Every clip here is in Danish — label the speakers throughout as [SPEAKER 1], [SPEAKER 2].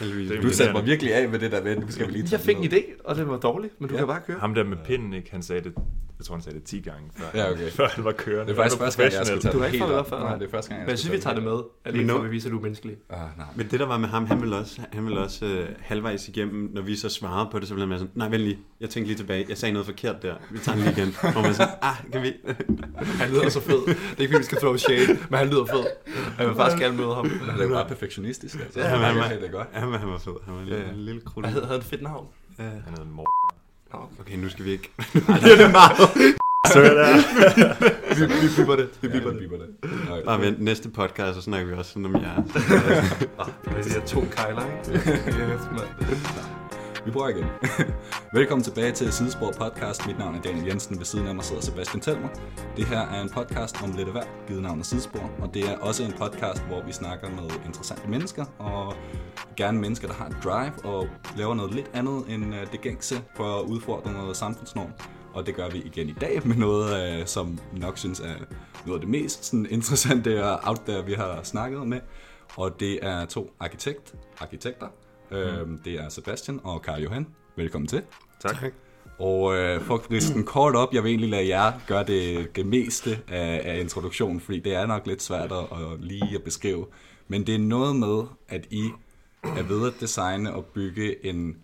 [SPEAKER 1] Heldigvis.
[SPEAKER 2] Er
[SPEAKER 3] Du satte mig virkelig af med det der med, nu skal vi lige tage
[SPEAKER 4] Jeg fik en idé, og det var dårligt, men du
[SPEAKER 3] Ja.
[SPEAKER 4] kan bare køre.
[SPEAKER 2] Ham der med pinden, ikke? Han sagde det, jeg tror han sagde det 10 gange, før,
[SPEAKER 3] Ja, okay.
[SPEAKER 2] før han var kørende.
[SPEAKER 3] Det er faktisk
[SPEAKER 2] Han var
[SPEAKER 3] første gang, jeg skal tage
[SPEAKER 4] Du har
[SPEAKER 3] det
[SPEAKER 4] ikke
[SPEAKER 3] helt
[SPEAKER 4] fået
[SPEAKER 3] op.
[SPEAKER 4] før,
[SPEAKER 3] Nej, det er første gang, jeg
[SPEAKER 4] Men jeg synes, vi
[SPEAKER 3] tage
[SPEAKER 4] tager det med, alene
[SPEAKER 1] Men
[SPEAKER 4] for
[SPEAKER 1] nu-
[SPEAKER 4] at at du er menneskelig.
[SPEAKER 3] Ah, nej.
[SPEAKER 1] Men det der var med ham, han ville også, han ville også øh, halvvejs igennem, når vi så svarede på det, så ville han sådan, nej, vent lige, jeg tænkte lige tilbage, jeg sagde noget forkert der, vi tager den lige igen. Hvor man så, ah, kan vi?
[SPEAKER 4] Han lyder så fed. Det er ikke, fordi vi skal throw shade, men han lyder fed. Jeg vil faktisk gerne møde ham.
[SPEAKER 3] Han er jo bare perfektionistisk. Altså.
[SPEAKER 1] Ja, han var-
[SPEAKER 3] det er godt.
[SPEAKER 1] Ja, men han var fed, han var en lille, lille
[SPEAKER 4] hedder han et fedt navn?
[SPEAKER 1] Ja.
[SPEAKER 2] Han hedder Mor.
[SPEAKER 4] Okay.
[SPEAKER 1] Okay, nu skal vi ikke. det er det meget.
[SPEAKER 2] Så er der.
[SPEAKER 4] Vi, vi bipper det. Vi
[SPEAKER 3] Ja,
[SPEAKER 4] bipper
[SPEAKER 3] det
[SPEAKER 4] det.
[SPEAKER 3] det. Nej,
[SPEAKER 1] Bare vent, næste podcast, så snakker vi også sådan om jer.
[SPEAKER 4] Det er to kejler, ikke? Yes, mand.
[SPEAKER 3] Vi prøver igen. Velkommen tilbage til Sidespor Podcast. Mit navn er Daniel Jensen. Ved siden af mig sidder Sebastian Telmer. Det her er en podcast om lidt af hver, givet navnet Sidespor. Og det er også en podcast, hvor vi snakker med interessante mennesker. Og gerne mennesker, der har et drive og laver noget lidt andet end øh, det gængse for at udfordre noget samfundsnorm. Og det gør vi igen i dag med noget, øh, som nok synes er noget af det mest sådan, interessante og out there, vi har snakket med. Og det er to arkitekt, arkitekter, Øhm, det er Sebastian og Karl Johan. Velkommen til.
[SPEAKER 2] Tak.
[SPEAKER 3] Og øh, for at den kort op, jeg vil egentlig lade jer gøre det, det meste af, af introduktionen, fordi det er nok lidt svært at, at lige at beskrive. Men det er noget med, at I er ved at designe og bygge en,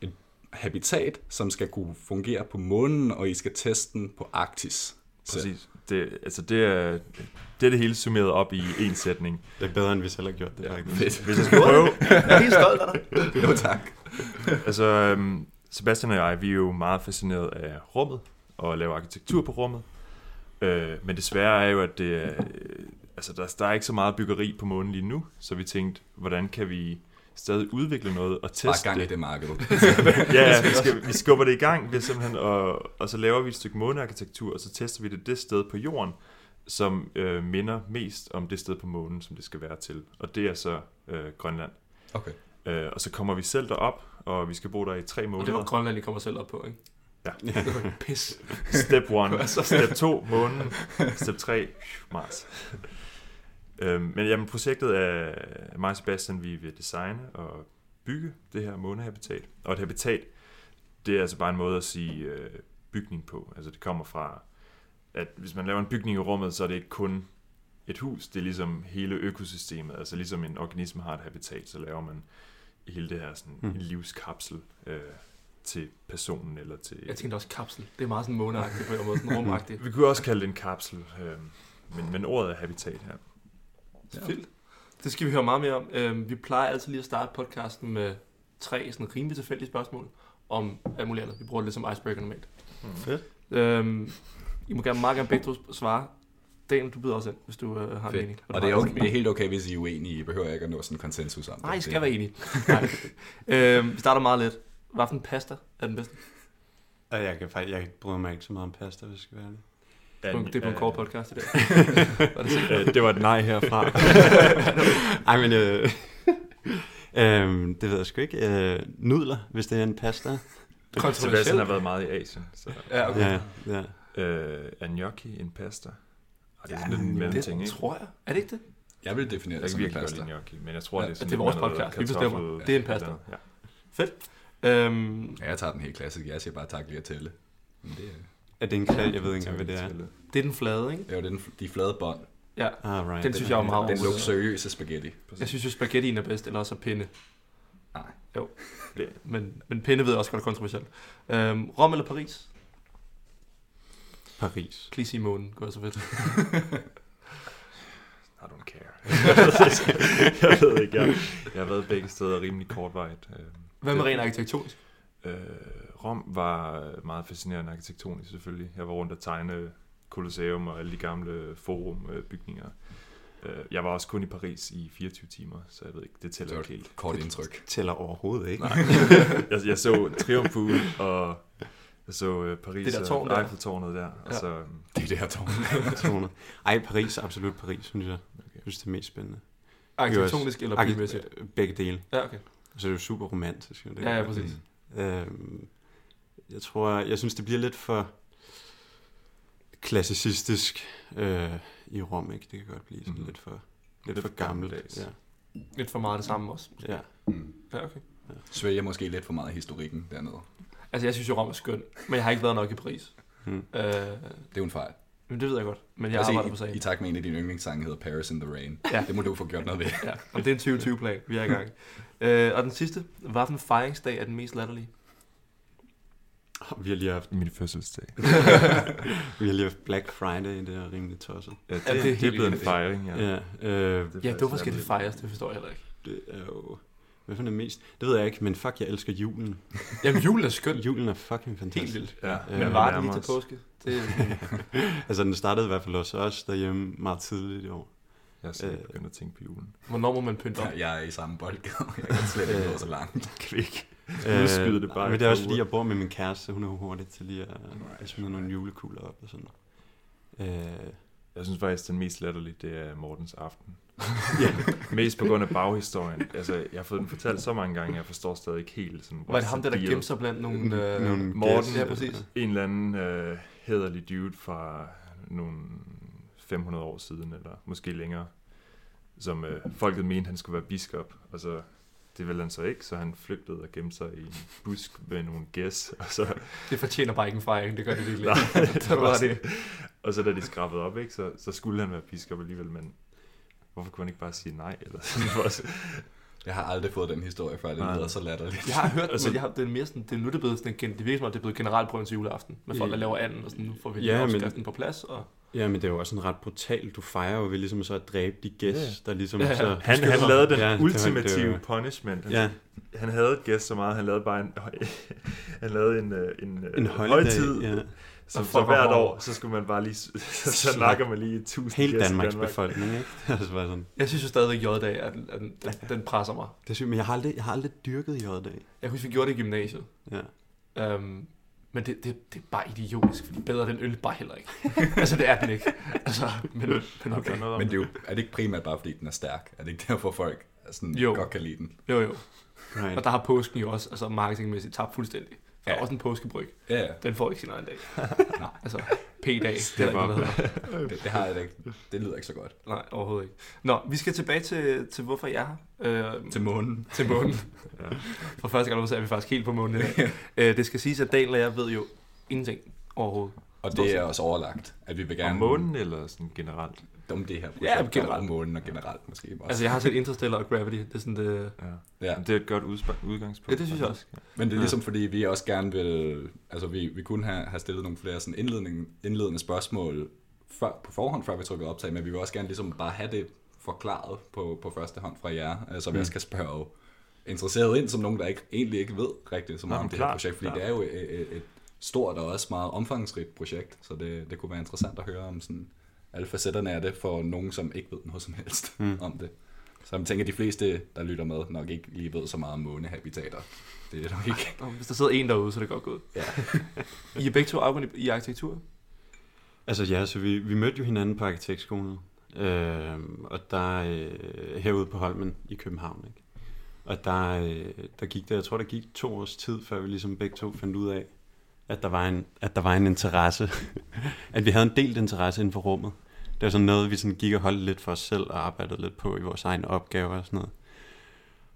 [SPEAKER 3] et habitat, som skal kunne fungere på månen, og I skal teste den på Arktis.
[SPEAKER 2] Præcis. Det, altså det er, det er det hele summeret op i en sætning.
[SPEAKER 1] Det er bedre, end vi selv har gjort det, ja, faktisk.
[SPEAKER 3] Fedt.
[SPEAKER 2] Hvis jeg skal prøve,
[SPEAKER 4] Jeg er helt stolt af dig.
[SPEAKER 3] Jo, tak.
[SPEAKER 2] altså øhm, Sebastian og jeg, vi er jo meget fascineret af rummet og laver arkitektur på rummet. Øh, men desværre er jo, at det er, øh, altså der, der er ikke så meget byggeri på månen lige nu, så vi tænkte, hvordan kan vi stadig udvikle noget og teste
[SPEAKER 3] Bare gang i
[SPEAKER 2] det.
[SPEAKER 3] det marked.
[SPEAKER 2] Ja vi, skal, vi skubber det i gang ved simpelthen, og, og så laver vi et stykke månearkitektur, og så tester vi det det sted på jorden, som øh, minder mest om det sted på månen, som det skal være til. Og det er så øh, Grønland.
[SPEAKER 3] Okay.
[SPEAKER 2] Øh, og så kommer vi selv derop, og vi skal bo der i tre
[SPEAKER 4] Og det var
[SPEAKER 2] måneder.
[SPEAKER 4] Grønland, I kommer selv op på, ikke?
[SPEAKER 2] Ja.
[SPEAKER 4] Pis.
[SPEAKER 2] Step 1, step 2, månen, step 3, Mars. øhm, men jamen, projektet er mig og Sebastian, vi vil designe og bygge det her månehabitat. Og et habitat, det er altså bare en måde at sige øh, bygning på. Altså det kommer fra, at hvis man laver en bygning i rummet, så er det ikke kun et hus, det er ligesom hele økosystemet. Altså ligesom en organisme har et habitat, så laver man hele det her sådan
[SPEAKER 1] Mm.
[SPEAKER 2] en livskapsel øh, til personen eller til...
[SPEAKER 4] Jeg tænkte også kapsel. Det er meget sådan måneagtigt på en måde, sådan rumagtigt.
[SPEAKER 2] Vi kunne også kalde det en kapsel, øh, men, men ordet er habitat her.
[SPEAKER 3] Ja.
[SPEAKER 4] Vildt. Det skal vi høre meget mere om. Øhm, vi plejer altid lige at starte podcasten med tre sådan rimelig tilfældige spørgsmål om alt muligt andet. Vi bruger det lidt som icebreaker normalt.
[SPEAKER 1] Fedt.
[SPEAKER 4] Øhm, I må gerne meget gerne begge to svare. Daniel, du byder også ind, hvis du øh, har en
[SPEAKER 3] Fedt.
[SPEAKER 4] mening.
[SPEAKER 3] Og det er, okay, det er helt okay, hvis I er uenige. I behøver ikke at nå sådan en konsensus om
[SPEAKER 4] Nej, I
[SPEAKER 3] det.
[SPEAKER 4] skal være enige. Nej. øhm, vi starter meget let. Hvad for en pasta er den bedste?
[SPEAKER 1] Og jeg, kan faktisk, jeg bryder mig ikke så meget om pasta, hvis jeg skal være ærlig.
[SPEAKER 4] Det er på en- det er på en
[SPEAKER 2] Øh,
[SPEAKER 4] kort podcast i dag. Var det
[SPEAKER 2] øh, det var et nej herfra.
[SPEAKER 1] Ej, men øh, øh, det ved jeg sgu ikke. Øh, nudler, hvis det er en pasta.
[SPEAKER 2] Sebastian
[SPEAKER 4] Kontroversielt.
[SPEAKER 2] har været meget i Asien. Så.
[SPEAKER 4] Ja, okay.
[SPEAKER 1] Ja, ja.
[SPEAKER 2] Øh, er gnocchi en pasta? Og det er
[SPEAKER 1] Ja,
[SPEAKER 2] sådan lidt en
[SPEAKER 1] det
[SPEAKER 2] mellemting,
[SPEAKER 4] Det
[SPEAKER 2] ikke?
[SPEAKER 4] tror jeg. Er det ikke det?
[SPEAKER 3] Jeg vil definere
[SPEAKER 2] Jeg
[SPEAKER 3] det som en pasta.
[SPEAKER 2] lide gnocchi, men jeg tror,
[SPEAKER 4] Ja,
[SPEAKER 2] det er sådan
[SPEAKER 4] det er vores podcast. Vi bestemmer. Det er en pasta.
[SPEAKER 2] Ja.
[SPEAKER 4] Fedt. Øhm,
[SPEAKER 3] Ja, jeg tager den helt klassisk. Jeg siger bare tak lige at tælle. Men det er...
[SPEAKER 1] Er det en klæd? Jeg ved ikke engang, hvad det er.
[SPEAKER 4] det er den flade, ikke?
[SPEAKER 3] Jo, det er den, de flade bånd.
[SPEAKER 4] Ja.
[SPEAKER 1] Ah, right.
[SPEAKER 4] Den synes jeg er meget
[SPEAKER 3] Den luksuriøse spaghetti.
[SPEAKER 4] Jeg synes jo, spaghettien er bedst, eller også er pinde.
[SPEAKER 3] Nej.
[SPEAKER 4] Jo.
[SPEAKER 2] Det-
[SPEAKER 4] Men, men pinde ved jeg også godt er kontroversielt. Øhm, Rom eller Paris?
[SPEAKER 1] Paris.
[SPEAKER 4] Please i månen, går så fedt.
[SPEAKER 2] I don't care. jeg ved ikke, jeg, jeg har været begge steder rimelig kortvarigt. Øh,
[SPEAKER 4] Hvad med
[SPEAKER 2] det-
[SPEAKER 4] rent arkitektonisk?
[SPEAKER 2] Øh, Rom var meget fascinerende arkitektonisk selvfølgelig. Jeg var rundt og tegne Colosseum og alle de gamle forumbygninger. Øh, jeg var også kun i Paris i 24 timer, så jeg ved ikke, det tæller
[SPEAKER 3] Så
[SPEAKER 2] ikke helt.
[SPEAKER 3] kort indtryk.
[SPEAKER 1] Tæller overhovedet ikke.
[SPEAKER 2] Nej. jeg, jeg så Triumphul, og jeg så øh, Paris
[SPEAKER 4] Det der
[SPEAKER 2] og
[SPEAKER 4] tårn der.
[SPEAKER 2] Eiffeltårnet der. Og
[SPEAKER 4] Ja.
[SPEAKER 2] så, øhm,
[SPEAKER 3] Det er det her tårn.
[SPEAKER 1] 200. Ej, Paris, absolut Paris, synes jeg.
[SPEAKER 2] Okay.
[SPEAKER 1] Jeg synes, det er mest spændende.
[SPEAKER 4] Arkitektonisk eller bymæssigt?
[SPEAKER 1] Begge dele.
[SPEAKER 4] Ja, okay.
[SPEAKER 1] Så er det jo super romantisk. Det
[SPEAKER 4] Ja, ja,
[SPEAKER 1] er-
[SPEAKER 4] præcis.
[SPEAKER 1] Øhm, jeg tror, jeg synes, det bliver lidt for klassicistisk øh, i Rom, ikke? Det kan godt blive sådan
[SPEAKER 2] Mhm.
[SPEAKER 1] lidt for, lidt
[SPEAKER 2] Lidt
[SPEAKER 1] for gammelt.
[SPEAKER 2] gammeldags.
[SPEAKER 1] Ja.
[SPEAKER 4] Lidt for meget det samme også. måske.
[SPEAKER 1] Ja.
[SPEAKER 3] Mm.
[SPEAKER 4] Ja, okay.
[SPEAKER 3] Svælger måske lidt for meget historikken dernede.
[SPEAKER 4] Altså, jeg synes jo, Rom er skøn, men jeg har ikke været nok i Paris.
[SPEAKER 1] Mm.
[SPEAKER 4] Øh,
[SPEAKER 3] Det er jo en fejl.
[SPEAKER 4] men det ved jeg godt, men jeg
[SPEAKER 3] Altså,
[SPEAKER 4] arbejder på
[SPEAKER 3] i,
[SPEAKER 4] sagen.
[SPEAKER 3] I takt med en af dine yndlingssange hedder Paris in the Rain.
[SPEAKER 4] Ja.
[SPEAKER 3] Det må du få gjort noget ved.
[SPEAKER 4] Ja, og det er en 2020-plan, vi er i gang. Øh, og den sidste, hvad for en fejringsdag er den mest latterlige?
[SPEAKER 1] Vi har lige haft,
[SPEAKER 2] Min fødselsdag.
[SPEAKER 1] vi har lige haft Black Friday, det er rimelig tosset.
[SPEAKER 2] Ja, det,
[SPEAKER 4] Ja, det er
[SPEAKER 2] det, er blevet en fejring, ja.
[SPEAKER 1] Ja, øh,
[SPEAKER 2] Det er
[SPEAKER 4] Ja,
[SPEAKER 2] faktisk
[SPEAKER 4] hvorfor skal det fejres? Det forstår jeg heller ikke.
[SPEAKER 1] det er jo... Hvad for det mest? Det ved jeg ikke, men fuck, jeg elsker julen.
[SPEAKER 4] Jamen, julen er skøn.
[SPEAKER 1] Julen er fucking
[SPEAKER 4] Helt
[SPEAKER 1] fantastisk.
[SPEAKER 4] vildt.
[SPEAKER 2] Ja,
[SPEAKER 1] Øh,
[SPEAKER 4] Men
[SPEAKER 2] vi
[SPEAKER 4] var det lige til påske? Det,
[SPEAKER 1] Altså, den startede i hvert fald hos os derhjemme meget tidligt i år.
[SPEAKER 2] Jeg er slet
[SPEAKER 1] Øh.
[SPEAKER 2] begyndt at tænke på julen.
[SPEAKER 4] hvornår må man pynte op?
[SPEAKER 3] Ja, jeg er i samme boldgade. Jeg kan slet ikke gå så langt.
[SPEAKER 2] Kvik. Udskyde det bare
[SPEAKER 1] Øh, Men
[SPEAKER 2] et
[SPEAKER 1] det er også fordi, jeg bor med min kæreste. Hun er jo hurtigt til lige at, at smide nogle julekugler op og sådan øh,
[SPEAKER 2] Jeg synes faktisk, den mest latterlige, det er Mortens aften. ja. Mest på grund af baghistorien. Altså, jeg har fået den fortalt så mange gange, jeg forstår stadig ikke helt sådan...
[SPEAKER 4] Var det ham, der, der gemte sig blandt nogle... Øh,
[SPEAKER 1] nogle
[SPEAKER 2] Morten,
[SPEAKER 1] gæster.
[SPEAKER 4] ja, præcis.
[SPEAKER 2] En eller anden øh, hederlig dude fra nogle 500 år siden, eller måske længere, som øh, folket mente, han skulle være biskop, og så det ville han så ikke, så han flygtede og gemte sig i en busk med nogle gæs, og så,
[SPEAKER 4] Det fortjener bare ikke en fejring, det gør det virkelig.
[SPEAKER 2] Nej,
[SPEAKER 4] det var det.
[SPEAKER 2] og så da de skrabede op, ikke, så, så skulle han være biskop alligevel, men hvorfor kunne han ikke bare sige nej? Eller sådan?
[SPEAKER 3] Jeg har aldrig fået den historie før, det
[SPEAKER 2] Nej.
[SPEAKER 3] lyder så latterligt.
[SPEAKER 4] Jeg har hørt,
[SPEAKER 2] Altså-
[SPEAKER 4] altså, men jeg har, det er mere sådan, det er nu det er blevet sådan, en det virker som om, det er blevet generelt på en juleaften, med folk, der laver anden, og sådan, nu får vi
[SPEAKER 1] Ja,
[SPEAKER 4] ja,
[SPEAKER 1] men-
[SPEAKER 4] opskriften på plads, og
[SPEAKER 1] Ja, men det er jo også sådan ret brutalt. Du fejrer jo ved ligesom så at dræbe de gæs, der ligesom
[SPEAKER 4] Ja, ja.
[SPEAKER 1] så...
[SPEAKER 2] Han, han lavede den
[SPEAKER 1] Ja,
[SPEAKER 2] ja,
[SPEAKER 1] det var-
[SPEAKER 2] ultimative
[SPEAKER 1] det var-
[SPEAKER 2] punishment. Han,
[SPEAKER 1] Ja,
[SPEAKER 2] han havde et gæst så meget, han lavede bare en, han lavede en, øh, en, øh,
[SPEAKER 1] en holiday.
[SPEAKER 2] højtid,
[SPEAKER 1] Ja.
[SPEAKER 2] Så
[SPEAKER 4] var
[SPEAKER 2] hvert år, så skulle man bare lige, så, så nakker man lige 1000
[SPEAKER 1] Hele
[SPEAKER 2] gæster i
[SPEAKER 1] Danmarks
[SPEAKER 2] Danmark.
[SPEAKER 1] befolkning, ikke? Altså bare sådan.
[SPEAKER 4] jeg synes jo stadigvæk, J-dag, at, at den, presser mig.
[SPEAKER 1] Det er sygt, men jeg har aldrig, jeg har aldrig dyrket J-dag.
[SPEAKER 4] Jeg husker, vi gjorde det i gymnasiet,
[SPEAKER 1] Ja.
[SPEAKER 4] um, men det, det, det er bare idiotisk, fordi bedre den øl bare heller ikke. altså, det er den ikke. Altså, men, men okay.
[SPEAKER 2] Om
[SPEAKER 3] Men det er, jo, er det ikke primært bare fordi den er stærk? Er det ikke derfor folk sådan,
[SPEAKER 4] Jo.
[SPEAKER 3] godt kan lide den?
[SPEAKER 4] Jo, jo.
[SPEAKER 1] Right.
[SPEAKER 4] Og der har påsken jo også, altså marketingmæssigt, tabt fuldstændig. Der er
[SPEAKER 3] Ja.
[SPEAKER 4] også en påskebryg.
[SPEAKER 3] Ja, ja.
[SPEAKER 4] Den får ikke sin egen dag.
[SPEAKER 3] Nej.
[SPEAKER 4] Altså, P-dag. Det er der ikke noget, der hedder.
[SPEAKER 3] Det, det, har jeg ikke. Det lyder ikke så godt.
[SPEAKER 4] Nej, overhovedet ikke. Nå, vi skal tilbage til, til hvorfor jeg er her. Øh,
[SPEAKER 3] Til månen.
[SPEAKER 4] til månen.
[SPEAKER 2] Ja.
[SPEAKER 4] For første gang så er vi faktisk helt på månen. øh, det skal siges, at Daniel og jeg ved jo ingenting overhovedet.
[SPEAKER 3] Og det er også overlagt, at vi vil gerne...
[SPEAKER 2] Om månen eller sådan generelt?
[SPEAKER 3] Om det her projekt.
[SPEAKER 4] Ja,
[SPEAKER 3] og
[SPEAKER 4] generelt.
[SPEAKER 3] Om månen og generelt måske også.
[SPEAKER 4] Altså, jeg har set Interstellar og Gravity. Det er sådan det...
[SPEAKER 2] Ja.
[SPEAKER 3] Ja.
[SPEAKER 2] Det er et godt udgangspunkt.
[SPEAKER 4] Ja, det synes jeg også.
[SPEAKER 3] Men det er ligesom fordi, vi også gerne vil... Altså, vi, vi kunne have, have stillet nogle flere sådan indledning, indledende spørgsmål før, på forhånd, før vi trykker optag, men vi vil også gerne ligesom bare have det forklaret på, på første hånd fra jer, øh, så vi
[SPEAKER 1] Mm.
[SPEAKER 3] også kan spørge interesseret ind, som nogen, der ikke, egentlig ikke ved rigtigt så meget
[SPEAKER 2] Nå,
[SPEAKER 3] om det
[SPEAKER 2] klart,
[SPEAKER 3] her projekt, fordi
[SPEAKER 2] klart.
[SPEAKER 3] det er jo et, et, et stort og også meget omfangsrigt projekt, så det, det kunne være interessant at høre om sådan alle facetterne af det, for nogen, som ikke ved noget som helst
[SPEAKER 1] Mm.
[SPEAKER 3] om det. Så jeg tænker, at de fleste, der lytter med, nok ikke lige ved så meget om månehabitater. Det er nok ikke.
[SPEAKER 4] Og hvis der sidder en derude, så er det godt gået.
[SPEAKER 3] Ja.
[SPEAKER 4] I er begge to afgående i, i arkitektur?
[SPEAKER 1] Altså ja, så vi, vi mødte jo hinanden på arkitektskolen, øh, og der øh, herude på Holmen i København, ikke? Og der, øh, der gik det, jeg tror der gik to års tid, før vi ligesom begge to fandt ud af, at der var en, at der var en interesse, at vi havde en delt interesse inden for rummet. Det var sådan noget, vi sådan gik og holdt lidt for os selv og arbejdede lidt på i vores egne opgaver og sådan noget.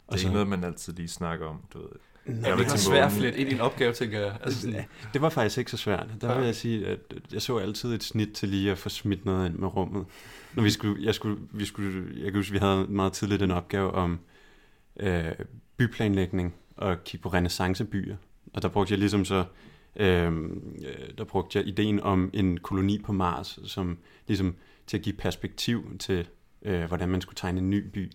[SPEAKER 2] Det er ikke noget, man altid lige snakker om, du ved.
[SPEAKER 1] Nej,
[SPEAKER 4] Det er
[SPEAKER 2] til
[SPEAKER 4] svært
[SPEAKER 2] månen.
[SPEAKER 4] flette ind i en opgave, tænker jeg. Altså, sådan,
[SPEAKER 1] Det var faktisk ikke så svært. Der vil jeg sige, at jeg så altid et snit til lige at få smidt noget ind med rummet. Når vi skulle, jeg, skulle, vi skulle, jeg kan huske, vi havde meget tidligt en opgave om øh, byplanlægning og kigge på renaissancebyer. Og der brugte jeg ligesom så, øh, øh, der brugte jeg ideen om en koloni på Mars, som ligesom til at give perspektiv til, øh, hvordan man skulle tegne en ny by.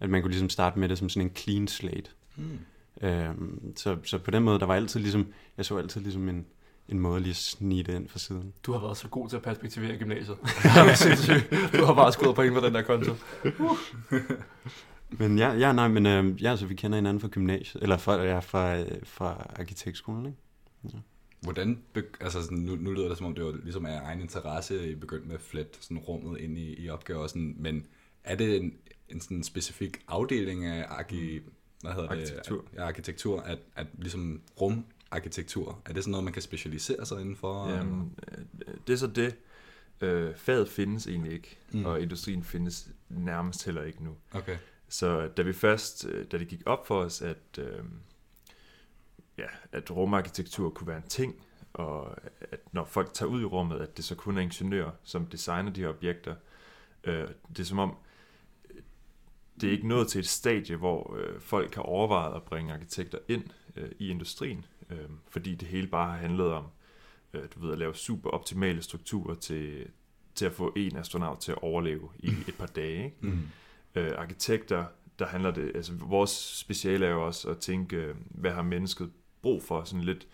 [SPEAKER 1] At man kunne ligesom starte med det som sådan en clean slate.
[SPEAKER 3] Hmm.
[SPEAKER 1] Øhm, så, så på den måde, der var altid ligesom, jeg så altid ligesom en, en måde lige at snige det ind fra siden.
[SPEAKER 4] Du har været så god til at perspektivere gymnasiet. Du har bare skudt point på den der konto.
[SPEAKER 1] Men ja, ja nej, men øh, ja, altså, vi kender hinanden fra gymnasiet, eller fra, ja, fra, øh, fra arkitektskolen, ikke?
[SPEAKER 3] Hvordan, altså sådan, nu, nu lyder det som om, det var ligesom af egen interesse, I begyndte med at flette sådan rummet ind i, i opgaver, sådan, men er det en, en sådan specifik afdeling af arki, hvad hedder
[SPEAKER 2] Arkitektur.
[SPEAKER 3] det? Ja, arkitektur, at, at ligesom rumarkitektur, er det sådan noget, man kan specialisere sig indenfor?
[SPEAKER 2] Jamen, øh, det er så det. Øh, faget findes egentlig ikke,
[SPEAKER 3] Mm.
[SPEAKER 2] mm. og industrien findes nærmest heller ikke nu.
[SPEAKER 3] Okay.
[SPEAKER 2] Så da vi først, øh, da det gik op for os, at, øh, ja, at rumarkitektur kunne være en ting, og at når folk tager ud i rummet, at det så kun er ingeniører, som designer de her objekter. Øh, det er som om, det er ikke nået til et stadie, hvor øh, folk har overvejet at bringe arkitekter ind øh, i industrien, øh, fordi det hele bare har handlet om øh, du ved, at lave super optimale strukturer til, til at få en astronaut til at overleve i et par dage. Ikke?
[SPEAKER 3] Mm.
[SPEAKER 2] øh, arkitekter, der handler det, altså vores speciale er jo også at tænke, øh, hvad har mennesket brug for, sådan lidt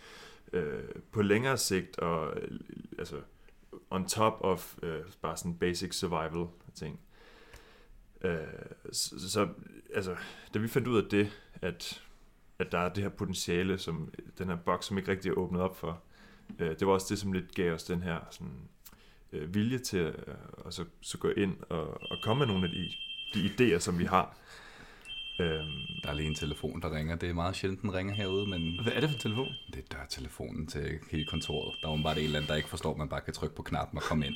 [SPEAKER 2] øh, på længere sigt, og øh, altså on top of øh, bare sådan basic survival ting. Øh, så, så, altså, da vi fandt ud af det, at, at der er det her potentiale, som den her boks, som ikke rigtig er åbnet op for, øh, det var også det, som lidt gav os den her sådan, øh, vilje til at øh, så, så gå ind og, og komme med nogle af de de idéer, som vi har. Øhm,
[SPEAKER 3] Der er lige en telefon, der ringer. Det er meget sjældent, den ringer herude, men
[SPEAKER 4] Hvad er det for en telefon?
[SPEAKER 3] det er dørtelefonen til hele kontoret. Der er jo bare en eller anden, der ikke forstår, at man bare kan trykke på knappen og komme ind.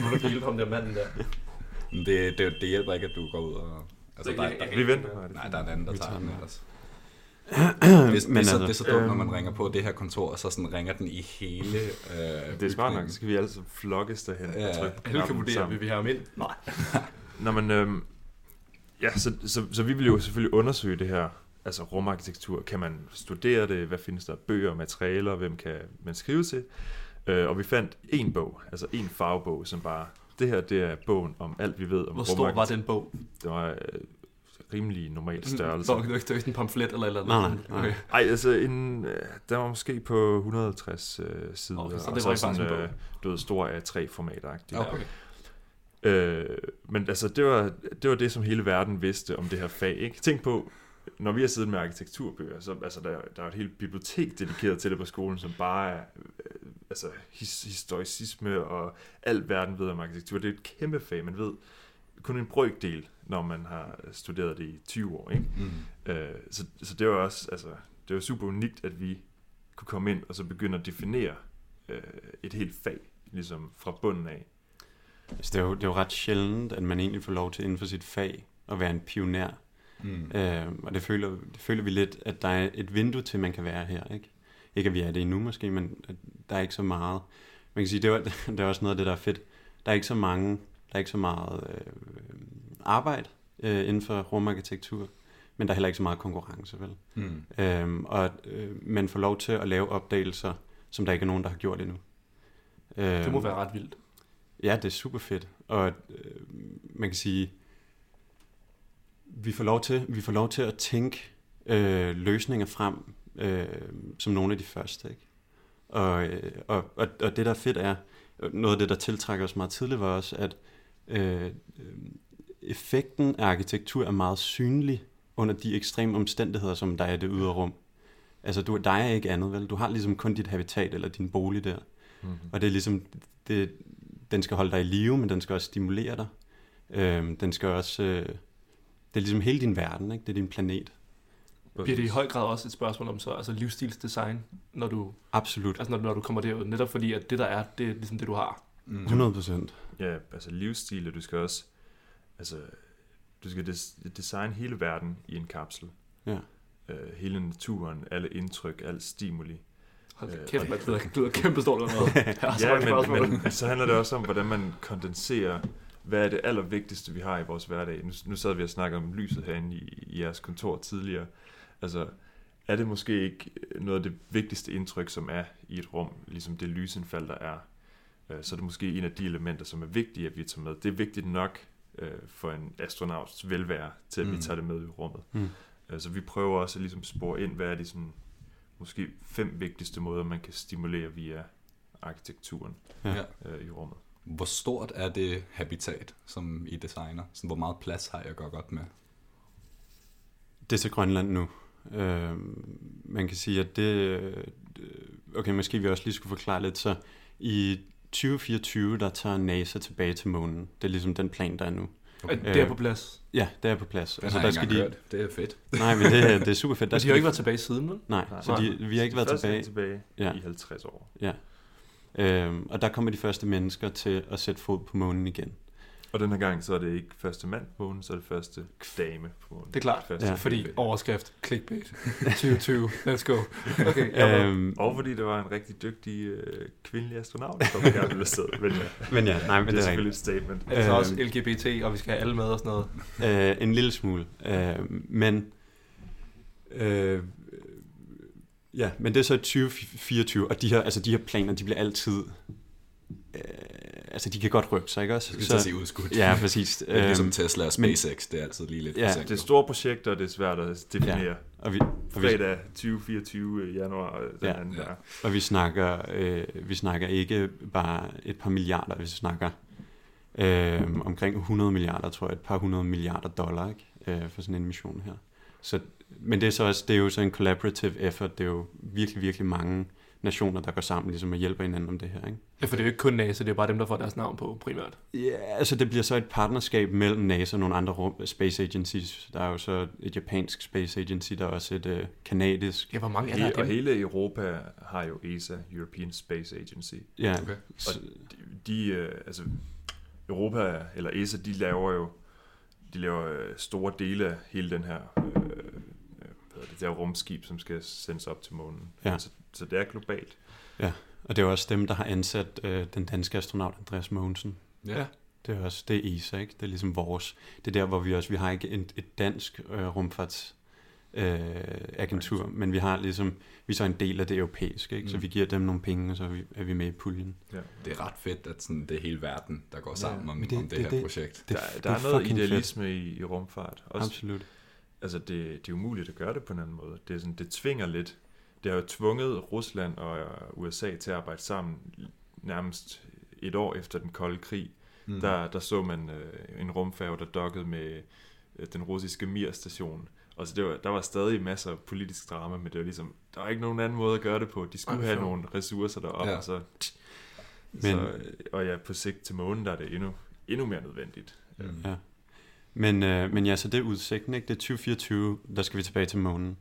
[SPEAKER 4] Nu er der hjælpe ham der manden der.
[SPEAKER 3] Det, det, det hjælper ikke, at du går ud og... Altså,
[SPEAKER 4] Det-
[SPEAKER 3] der, der,
[SPEAKER 4] jeg-
[SPEAKER 2] vi venter. Nej,
[SPEAKER 3] nej, der er en anden, der tager den ellers. Det, det,
[SPEAKER 1] Men
[SPEAKER 3] er så,
[SPEAKER 1] altså,
[SPEAKER 3] det er så dumt, når man
[SPEAKER 2] øhm,
[SPEAKER 3] ringer på det her kontor, og så sådan ringer den i hele øh,
[SPEAKER 2] det er smart nok, så skal vi altid flokkes derhen
[SPEAKER 3] Ja,
[SPEAKER 2] og trykke på
[SPEAKER 4] Alle kan
[SPEAKER 2] knappen
[SPEAKER 4] vurdere,
[SPEAKER 2] sammen.
[SPEAKER 4] vil vi have ham ind? Nej.
[SPEAKER 2] Nå, men, øhm, ja, så, så, så vi vil jo selvfølgelig undersøge det her, altså rumarkitektur. Kan man studere det? Hvad findes der af bøger og materialer? Hvem kan man skrive til? Øh, og vi fandt en bog, altså en fagbog, som bare, det her det er bogen om alt, vi ved om
[SPEAKER 4] Hvor stor var den bog?
[SPEAKER 2] Det var øh, rimelig normal
[SPEAKER 4] Nå,
[SPEAKER 2] størrelse.
[SPEAKER 4] det var ikke, det var ikke sådan en pamflet eller eller
[SPEAKER 1] Nej,
[SPEAKER 4] andet.
[SPEAKER 1] nej, nej.
[SPEAKER 4] Okay.
[SPEAKER 2] Ej, altså, en, øh, der var måske på 150 øh, sider.
[SPEAKER 4] Okay, så
[SPEAKER 2] og
[SPEAKER 4] det var ikke
[SPEAKER 2] sådan,
[SPEAKER 4] faktisk en
[SPEAKER 2] øh, du ved, stor A3-format-agtigt.
[SPEAKER 3] Okay.
[SPEAKER 2] Øh, men altså, det var, det var det, som hele verden vidste om det her fag. Ikke? Tænk på, når vi har siddet med arkitekturbøger, så altså, der, der er et helt bibliotek dedikeret til det på skolen, som bare er øh, altså, his, historicisme og alt verden ved om arkitektur. Det er et kæmpe fag, man ved kun en brøkdel, når man har studeret det i 20 år. Ikke?
[SPEAKER 3] Mm.
[SPEAKER 2] Øh, så, så det var også, altså, det var super unikt, at vi kunne komme ind og så begynde at definere øh, et helt fag, ligesom fra bunden af.
[SPEAKER 1] Altså, det, er jo, det er jo ret sjældent, at man egentlig får lov til inden for sit fag at være en pioner.
[SPEAKER 3] Mm.
[SPEAKER 1] Øh, og det føler, det føler vi lidt, at der er et vindue til, man kan være her. Ikke, ikke at vi er det endnu måske, men der er ikke så meget. Man kan sige, det er, det er også noget af det, der er fedt. Der er ikke så mange, der er ikke så meget øh, arbejde øh, inden for rumarkitektur, men der er heller ikke så meget konkurrence, vel?
[SPEAKER 3] Mm.
[SPEAKER 1] Øhm, og øh, man får lov til at lave opdagelser, som der ikke er nogen, der har gjort endnu. Øhm,
[SPEAKER 4] Det må være ret vildt.
[SPEAKER 1] Ja, det er super fedt. Og øh, man kan sige, vi får lov til, vi får lov til at tænke øh, løsninger frem øh, som nogle af de første. Ikke? Og, øh, og, og, og det, der er fedt, er, noget af det, der tiltrækker os meget tidligt, var også, at øh, øh, effekten af arkitektur er meget synlig under de ekstreme omstændigheder, som der er i det ydre rum. Altså, du, der er ikke andet, vel? Du har ligesom kun dit habitat eller din bolig der.
[SPEAKER 2] Mm-hmm.
[SPEAKER 1] Og det er ligesom, det, den skal holde dig i live, men den skal også stimulere dig. Øhm, den skal også, øh, det er ligesom hele din verden, ikke? Det er din planet.
[SPEAKER 4] Bliver det i høj grad også et spørgsmål om så, altså livsstilsdesign, når du,
[SPEAKER 1] Absolut.
[SPEAKER 4] altså når, når du kommer derud? Netop fordi, at det der er, det er ligesom det, du har.
[SPEAKER 3] Mm.
[SPEAKER 1] 100 procent.
[SPEAKER 2] Ja, altså livsstil, og du skal også, altså, du skal des- designe hele verden i en kapsel.
[SPEAKER 1] Ja.
[SPEAKER 2] Øh, hele naturen, alle indtryk, al stimuli.
[SPEAKER 4] Hold
[SPEAKER 2] Øh,
[SPEAKER 4] kæft,
[SPEAKER 2] og-
[SPEAKER 4] man, det lyder, det lyder kæmpe stort eller noget. Ja,
[SPEAKER 2] men, men så handler det også om, hvordan man kondenserer, hvad er det allervigtigste, vi har i vores hverdag. Nu, nu sad vi og snakkede om lyset herinde i, i jeres kontor tidligere. Altså, er det måske ikke noget af det vigtigste indtryk, som er i et rum, ligesom det lysindfald, der er? Øh, Så er det måske en af de elementer, som er vigtige, at vi tager med. Det er vigtigt nok øh, for en astronauts velvære, til at mm. Vi tager det med i rummet.
[SPEAKER 1] Mm.
[SPEAKER 2] Øh, Så vi prøver også at ligesom spore ind, hvad er de sådan, måske fem vigtigste måder, man kan stimulere via arkitekturen
[SPEAKER 1] Ja.
[SPEAKER 2] Øh, i rummet.
[SPEAKER 3] Hvor stort er det habitat, som I designer? Sådan, hvor meget plads har jeg at gøre godt med?
[SPEAKER 1] Det er til Grønland nu. Øhm, man kan sige, at det... øh, Okay, måske vi også lige skulle forklare lidt. Så i 2024, der tager NASA tilbage til månen. Det er ligesom den plan, der er nu.
[SPEAKER 4] Okay. Det er på plads.
[SPEAKER 1] Ja, det er på plads.
[SPEAKER 3] Den altså, jeg ikke
[SPEAKER 1] de...
[SPEAKER 3] hørt. Det er fedt.
[SPEAKER 1] Nej, men det, er- det er super fedt.
[SPEAKER 4] Men de
[SPEAKER 1] skal
[SPEAKER 4] har ikke været tilbage siden, vel?
[SPEAKER 1] Nej,
[SPEAKER 2] Nej.
[SPEAKER 1] så de, vi har ikke været
[SPEAKER 2] Første
[SPEAKER 1] tilbage.
[SPEAKER 2] tilbage
[SPEAKER 1] Ja.
[SPEAKER 2] i 50 år.
[SPEAKER 1] Øhm, og der kommer de første mennesker til at sætte fod på månen igen.
[SPEAKER 2] Og den her gang, så er det ikke første mand på månen, så er det første dame på månen.
[SPEAKER 4] Det er klart.
[SPEAKER 2] Første
[SPEAKER 1] Ja.
[SPEAKER 4] Fordi overskrift, clickbait, 2020, let's go. Okay, ja,
[SPEAKER 1] Øhm,
[SPEAKER 2] Og fordi der var en rigtig dygtig øh, kvindelig astronaut, der kom gerne ville sted. Men ja,
[SPEAKER 1] men ja, nej, men
[SPEAKER 2] det er
[SPEAKER 1] det er
[SPEAKER 2] selvfølgelig et statement.
[SPEAKER 4] er det så
[SPEAKER 1] Øhm,
[SPEAKER 4] også LGBT, og vi skal have alle med og sådan noget?
[SPEAKER 1] Øh, en lille smule. Øh, men øh, ja, men det er så 2024, og de her, altså de her planer, de bliver altid øh, altså de kan godt rykke sig, ikke også?
[SPEAKER 3] Det at se udskudt.
[SPEAKER 1] ja, præcis.
[SPEAKER 3] Det er ligesom
[SPEAKER 1] Øhm,
[SPEAKER 3] Tesla og SpaceX, det er altid lige lidt
[SPEAKER 1] Ja,
[SPEAKER 3] forsinket.
[SPEAKER 2] Det er store projekter, og det er svært at definere.
[SPEAKER 1] Ja. og vi, og vi,
[SPEAKER 2] Fredag 2024 januar, øh, den
[SPEAKER 1] Ja.
[SPEAKER 2] anden
[SPEAKER 3] Ja.
[SPEAKER 2] der.
[SPEAKER 1] og vi snakker, øh, vi snakker ikke bare et par milliarder, vi snakker øh, omkring 100 milliarder, tror jeg, et par hundrede milliarder dollar, ikke? Øh, for sådan en mission her. Så, men det er så også, det er jo så en collaborative effort, det er jo virkelig, virkelig mange nationer, der går sammen ligesom og hjælper hinanden om det her, ikke?
[SPEAKER 4] Ja, for det er jo ikke kun NASA, det er bare dem, der får deres navn på primært.
[SPEAKER 1] Ja, altså det bliver så et partnerskab mellem NASA og nogle andre rum, space agencies. Der er jo så et japansk space agency, der er også et øh, kanadisk.
[SPEAKER 4] Ja, hvor mange er der
[SPEAKER 2] og hele Europa har jo ESA, European Space Agency.
[SPEAKER 1] Ja,
[SPEAKER 3] Okay.
[SPEAKER 1] så,
[SPEAKER 2] De, de øh, altså, Europa, eller ESA, de laver jo de laver øh, store dele af hele den her øh, hedder det, der rumskib, som skal sendes op til månen.
[SPEAKER 1] Ja.
[SPEAKER 2] Så, så det er globalt.
[SPEAKER 1] og det er også dem, der har ansat øh, den danske astronaut Andreas Mogensen.
[SPEAKER 3] Ja.
[SPEAKER 4] Ja.
[SPEAKER 1] Det er også, det er ESA, ikke? Det er ligesom vores. Det er der, hvor vi også, vi har ikke et, et dansk øh, rumfarts øh, agentur, men vi har ligesom, vi er så en del af det europæiske, ikke? Så
[SPEAKER 3] Mm.
[SPEAKER 1] vi giver dem nogle penge, og så er vi, er vi med i puljen.
[SPEAKER 2] Ja.
[SPEAKER 3] Det er ret fedt, at sådan, det er hele verden, der går sammen om,
[SPEAKER 1] men det-
[SPEAKER 3] det, om det,
[SPEAKER 1] det-
[SPEAKER 3] her
[SPEAKER 1] det-
[SPEAKER 3] projekt.
[SPEAKER 1] Det,
[SPEAKER 2] der,
[SPEAKER 1] det
[SPEAKER 2] der er, noget
[SPEAKER 1] fedt.
[SPEAKER 2] idealisme i, i rumfart. Også,
[SPEAKER 1] Absolut.
[SPEAKER 2] Altså det, det er umuligt at gøre det på en anden måde. Det, er sådan, det tvinger lidt. Det har jo tvunget Rusland og USA til at arbejde sammen nærmest et år efter den kolde krig.
[SPEAKER 3] Mm.
[SPEAKER 2] Der, der så man øh, en rumfærge, der dokkede med øh, den russiske Mir-station. Og så det var, der var stadig masser af politisk drama, men det var ligesom, der var ikke nogen anden måde at gøre det på. De skulle
[SPEAKER 4] Ej,
[SPEAKER 2] have nogle ressourcer deroppe,
[SPEAKER 3] Ja.
[SPEAKER 2] ja. og så...
[SPEAKER 1] Men-
[SPEAKER 2] så, øh, og ja, på sigt til månen, der er det endnu, endnu mere nødvendigt.
[SPEAKER 3] Mm.
[SPEAKER 1] Ja. Men, øh, men ja, så det er udsigten, ikke? Det er 2024, der skal vi tilbage til månen.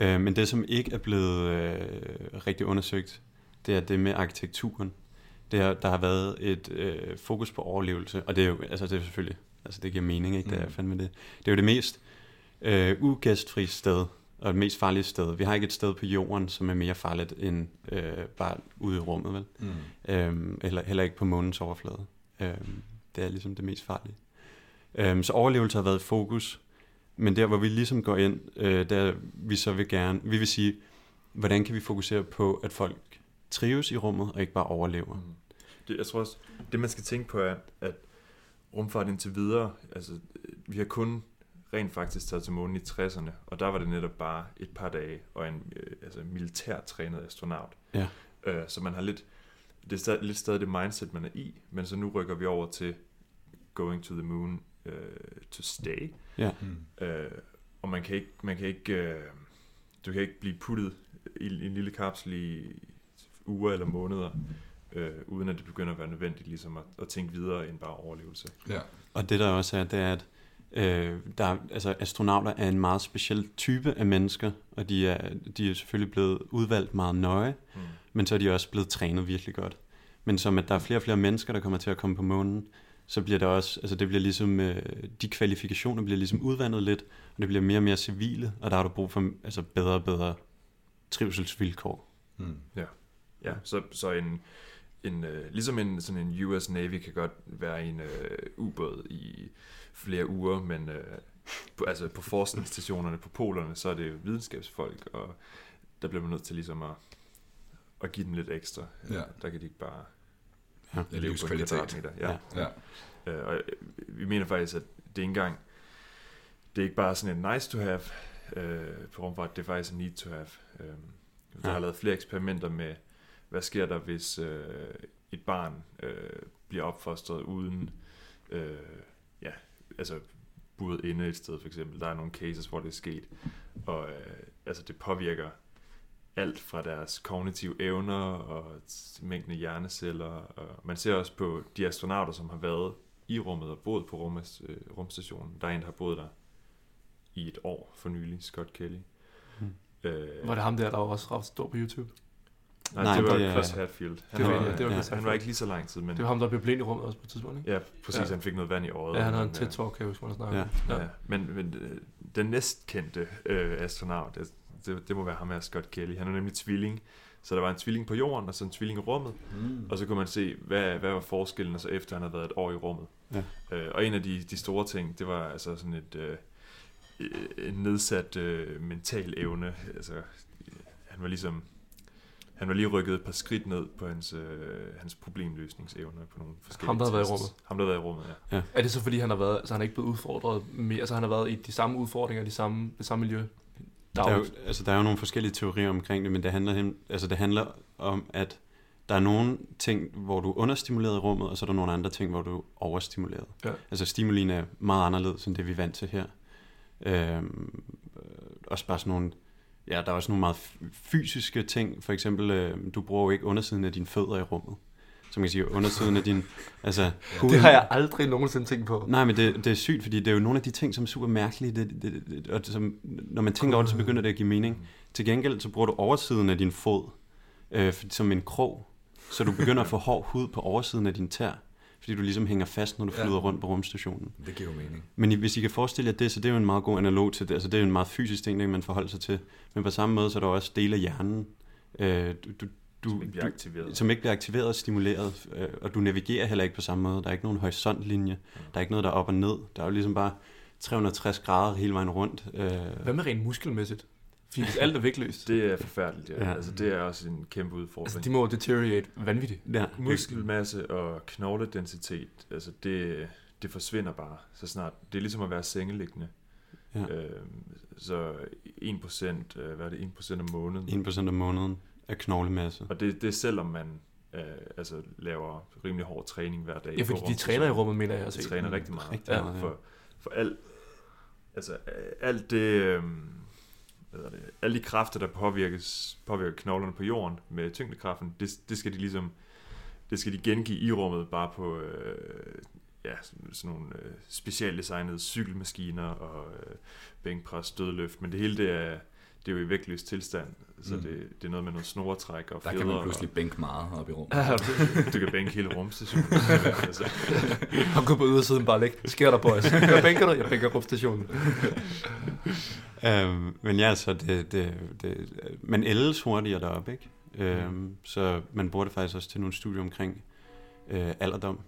[SPEAKER 1] Øh, men det, som ikke er blevet øh, rigtig undersøgt, det er det med arkitekturen. Det er, der har været et øh, fokus på overlevelse, og det er jo, altså det er selvfølgelig, altså det giver mening, ikke? Det er
[SPEAKER 3] Mm.
[SPEAKER 1] fandme det. Det er jo det mest øh, ugæstfri sted, og det mest farlige sted. Vi har ikke et sted på jorden, som er mere farligt end øh, bare ude i rummet, vel?
[SPEAKER 3] Mm.
[SPEAKER 1] Øhm, eller heller ikke på månens overflade. Øhm, det er ligesom det mest farlige. Øhm, så overlevelse har været fokus, men der hvor vi ligesom går ind, øh, der vi så vil gerne, vi vil sige, hvordan kan vi fokusere på, at folk trives i rummet, og ikke bare overlever.
[SPEAKER 2] Mm. Det, jeg tror også, det man skal tænke på er, at rumfart indtil videre, altså vi har kun rent faktisk taget til månen i 60'erne, og der var det netop bare et par dage, og en øh, altså, militær trænet astronaut.
[SPEAKER 1] Ja.
[SPEAKER 2] Øh, så man har lidt, det er stadig, lidt stadig det mindset, man er i, men så nu rykker vi over til going to the moon øh, to stay.
[SPEAKER 1] Ja,
[SPEAKER 3] Mm.
[SPEAKER 2] Øh, og man kan ikke, man kan ikke øh, du kan ikke blive puttet i, i en lille kapsel i uger eller måneder, øh, uden at det begynder at være nødvendigt ligesom at, at tænke videre end bare overlevelse.
[SPEAKER 3] Ja.
[SPEAKER 1] og det der også er, det er, at øh, der, er- altså, astronauter er en meget speciel type af mennesker, og de er, de er selvfølgelig blevet udvalgt meget nøje,
[SPEAKER 2] Mm.
[SPEAKER 1] men så er de også blevet trænet virkelig godt. Men som at der er flere og flere mennesker, der kommer til at komme på månen, så bliver det også, altså det bliver ligesom, øh, de kvalifikationer bliver ligesom udvandet lidt, og det bliver mere og mere civile, og der har du brug for altså bedre og bedre trivselsvilkår.
[SPEAKER 3] Mm.
[SPEAKER 2] Ja, så, så en, en øh, ligesom en, sådan en US Navy kan godt være en øh, ubåd i flere uger, men øh, på, altså på forskningsstationerne på polerne, så er det jo videnskabsfolk, og der bliver man nødt til ligesom at, at give dem lidt ekstra.
[SPEAKER 3] Ja.
[SPEAKER 2] Der kan de ikke bare
[SPEAKER 1] Ja.
[SPEAKER 3] Er livskvalitet.
[SPEAKER 2] Ja.
[SPEAKER 1] Ja.
[SPEAKER 3] Ja.
[SPEAKER 2] Øh, og øh, vi mener faktisk, at det er ikke engang, det er ikke bare sådan en nice to have øh, på rumfart, det er faktisk en need to have. Øh, der
[SPEAKER 1] Ja.
[SPEAKER 2] har lavet flere eksperimenter med, hvad sker der, hvis øh, et barn øh, bliver opfostret uden, øh, ja, altså buret inde et sted for eksempel. Der er nogle cases, hvor det er sket, og øh, altså det påvirker alt fra deres kognitive evner og mængden af hjerneceller. Og man ser også på de astronauter, som har været i rummet og boet på rummes, øh, rumstationen. Der er en, der har boet der i et år for nylig, Scott Kelly.
[SPEAKER 1] Mm.
[SPEAKER 2] Øh,
[SPEAKER 4] Var det ham der, der var også ret stor på YouTube?
[SPEAKER 2] Nej,
[SPEAKER 1] Nej,
[SPEAKER 2] det var
[SPEAKER 1] det er-
[SPEAKER 2] Chris Hadfield. Han,
[SPEAKER 4] Det var-
[SPEAKER 2] var,
[SPEAKER 4] ja, det var
[SPEAKER 2] ja, han var ikke lige så lang tid, men
[SPEAKER 4] Det var ham, der blev blind i rummet også på et tidspunkt, ikke?
[SPEAKER 2] ja, præcis,
[SPEAKER 4] Ja.
[SPEAKER 2] han fik noget vand i øjet.
[SPEAKER 4] Ja, han havde en tæt talk, kan jeg huske, hvor han snakkede.
[SPEAKER 1] Ja.
[SPEAKER 4] Ja.
[SPEAKER 2] Ja, men, men øh, den næstkendte øh, astronaut, det, det, må være ham her, Scott Kelly. Han er nemlig tvilling. Så der var en tvilling på jorden, og så en tvilling i rummet.
[SPEAKER 3] Mm.
[SPEAKER 2] Og så kunne man se, hvad, hvad var forskellen, så efter han havde været et år i rummet.
[SPEAKER 1] Ja.
[SPEAKER 2] Øh, og en af de, de store ting, det var altså sådan et øh, øh, nedsat øh, mental evne. Altså, han var ligesom... Han var lige rykket et par skridt ned på hans, øh, hans problemløsningsevner på nogle forskellige
[SPEAKER 4] Ham, der havde været i rummet?
[SPEAKER 2] Ham, der havde været i rummet, ja.
[SPEAKER 4] Er det så, fordi han har været, altså han er ikke blevet udfordret mere, altså han har været i de samme udfordringer, de samme, det samme miljø?
[SPEAKER 1] Der er, jo, altså, der er jo nogle forskellige teorier omkring det, men det handler, altså, det handler om, at der er nogle ting, hvor du er understimuleret i rummet, og så er der nogle andre ting, hvor du er overstimuleret.
[SPEAKER 4] Ja.
[SPEAKER 1] Altså stimulien er meget anderledes end det, vi er vant til her. Øhm, øh, også bare sådan nogle, ja, der er også nogle meget fysiske ting. For eksempel, øh, du bruger jo ikke undersiden af dine fødder i rummet. Som kan sige, undersiden af din, altså,
[SPEAKER 4] Det har jeg aldrig nogensinde tænkt på.
[SPEAKER 1] Nej, men det, det er sygt, fordi det er jo nogle af de ting, som er super mærkelige, det, det, det, og som, når man tænker over det, så begynder det at give mening. Til gengæld, så bruger du oversiden af din fod øh, som en krog, så du begynder at få hård hud på oversiden af din tær, fordi du ligesom hænger fast, når du
[SPEAKER 3] Ja.
[SPEAKER 1] flyder rundt på rumstationen.
[SPEAKER 3] Det giver jo mening.
[SPEAKER 1] Men I- hvis I kan forestille jer det, så det er jo en meget god analog til det. Altså det er jo en meget fysisk ting, det man forholder sig til. Men på samme måde, så er der også dele af hjernen, øh, du, du, du,
[SPEAKER 2] Som ikke bliver
[SPEAKER 1] du,
[SPEAKER 2] aktiveret.
[SPEAKER 1] som ikke bliver aktiveret og stimuleret, øh, og du navigerer heller ikke på samme måde. Der er ikke nogen horisontlinje, der er ikke noget, der er op og ned. Der er jo ligesom bare 360 grader hele vejen rundt. Øh,
[SPEAKER 4] Hvad med rent muskelmæssigt? Fordi hvis alt er vægtløst,
[SPEAKER 2] Det er forfærdeligt, ja.
[SPEAKER 1] Ja.
[SPEAKER 2] Altså, det er også en kæmpe udfordring.
[SPEAKER 4] altså de må deteriorate vanvittigt.
[SPEAKER 1] ja,
[SPEAKER 2] Muskelmasse og knogledensitet, altså det, det forsvinder bare så snart. Det er ligesom at være sengeliggende.
[SPEAKER 1] Ja.
[SPEAKER 2] Øhm, så 1%, øh, hvad er det, 1% om måneden.
[SPEAKER 1] 1% om måneden af knoglemasse.
[SPEAKER 2] Og det, det er selvom man øh, altså, laver rimelig hård træning hver dag.
[SPEAKER 4] Ja, fordi de træner i rummet, mener jeg
[SPEAKER 2] De
[SPEAKER 4] også.
[SPEAKER 2] træner rigtig meget.
[SPEAKER 1] Rigtig meget, ja.
[SPEAKER 2] For, for alt, altså, alt det, øh, hvad hedder det, alle de kræfter, der påvirkes, påvirker knoglerne på jorden med tyngdekraften, det, det skal de ligesom, det skal de gengive i rummet, bare på øh, ja, sådan sådan nogle øh, specialdesignede cykelmaskiner og øh, bænkpres, dødløft, men det hele det er, det er jo i vægtløs tilstand, så
[SPEAKER 3] Mm.
[SPEAKER 2] mm. det, det er noget med noget snoretræk og
[SPEAKER 3] Der kan
[SPEAKER 2] fjeder,
[SPEAKER 3] man pludselig bænke meget op i rummet.
[SPEAKER 4] Ja,
[SPEAKER 2] du kan bænke hele rumstationen. altså,
[SPEAKER 4] Han går på ydersiden bare læg. Sker der, boys? Jeg bænker dig, jeg bænker rumstationen.
[SPEAKER 1] Øhm, men ja, så det, det, det, man ældes hurtigere deroppe, ikke? Øhm, så man bruger det faktisk også til nogle studier omkring øh, alderdom.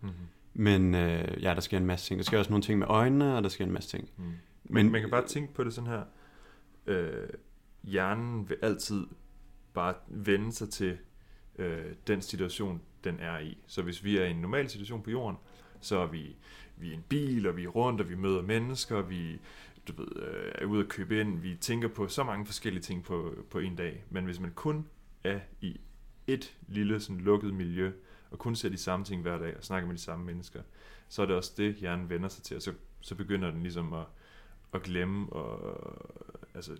[SPEAKER 2] mm-hmm.
[SPEAKER 1] Men øh, ja, der sker en masse ting. Der sker også nogle ting med øjnene, og der sker en masse ting.
[SPEAKER 2] Mm.
[SPEAKER 1] Men-
[SPEAKER 2] Men man kan bare tænke på det sådan her. Øh, hjernen vil altid bare vende sig til øh, den situation, den er i. Så hvis vi er i en normal situation på jorden, så er vi, vi er en bil, og vi er rundt, og vi møder mennesker, vi du ved, øh, er ude at købe ind, vi tænker på så mange forskellige ting på, på en dag. Men hvis man kun er i et lille sådan, lukket miljø, og kun ser de samme ting hver dag, og snakker med de samme mennesker, så er det også det, hjernen vender sig til, og så, så begynder den ligesom at, at glemme, og altså,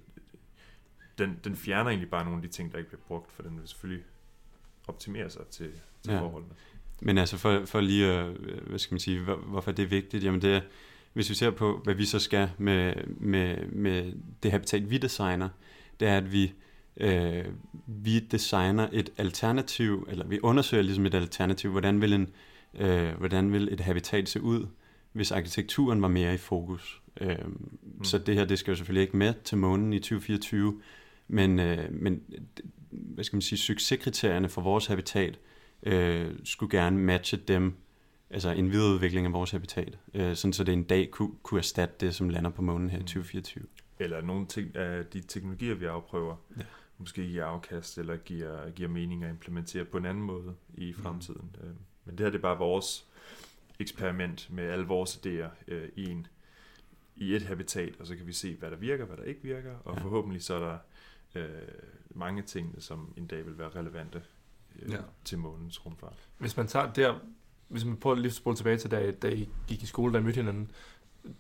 [SPEAKER 2] den, den fjerner egentlig bare nogle af de ting, der ikke bliver brugt, for den vil selvfølgelig optimere sig til, til
[SPEAKER 1] Ja.
[SPEAKER 2] forholdene.
[SPEAKER 1] Men altså for, for lige at, hvad skal man sige, hvor, hvorfor det er vigtigt, jamen det er, hvis vi ser på, hvad vi så skal med, med, med det habitat, vi designer, det er, at vi, øh, vi designer et alternativ, eller vi undersøger ligesom et alternativ, hvordan vil, en, øh, hvordan vil et habitat se ud, hvis arkitekturen var mere i fokus. Øh, mm. Så det her, det skal jo selvfølgelig ikke med til månen i 2024, men, øh, men hvad skal man sige, succeskriterierne for vores habitat, øh, skulle gerne matche dem, altså en videreudvikling af vores habitat, øh, sådan så det en dag kunne, kunne erstatte det, som lander på månen her i
[SPEAKER 2] Mm.
[SPEAKER 1] 2024.
[SPEAKER 2] Eller nogle ting af de teknologier, vi afprøver,
[SPEAKER 1] Ja.
[SPEAKER 2] ja. måske giver afkast, eller giver, giver mening at implementere på en anden måde i fremtiden. Mm. Men det her det er bare vores eksperiment med alle vores idéer øh, i, en, i et habitat, og så kan vi se, hvad der virker, hvad der ikke virker, og
[SPEAKER 1] Ja.
[SPEAKER 2] forhåbentlig så er der øh, mange ting, som en dag vil være relevante øh,
[SPEAKER 3] Ja.
[SPEAKER 2] til månens rumfart.
[SPEAKER 4] Hvis man tager der, hvis man prøver lige at spole tilbage til, da, da I gik i skole, da I mødte hinanden,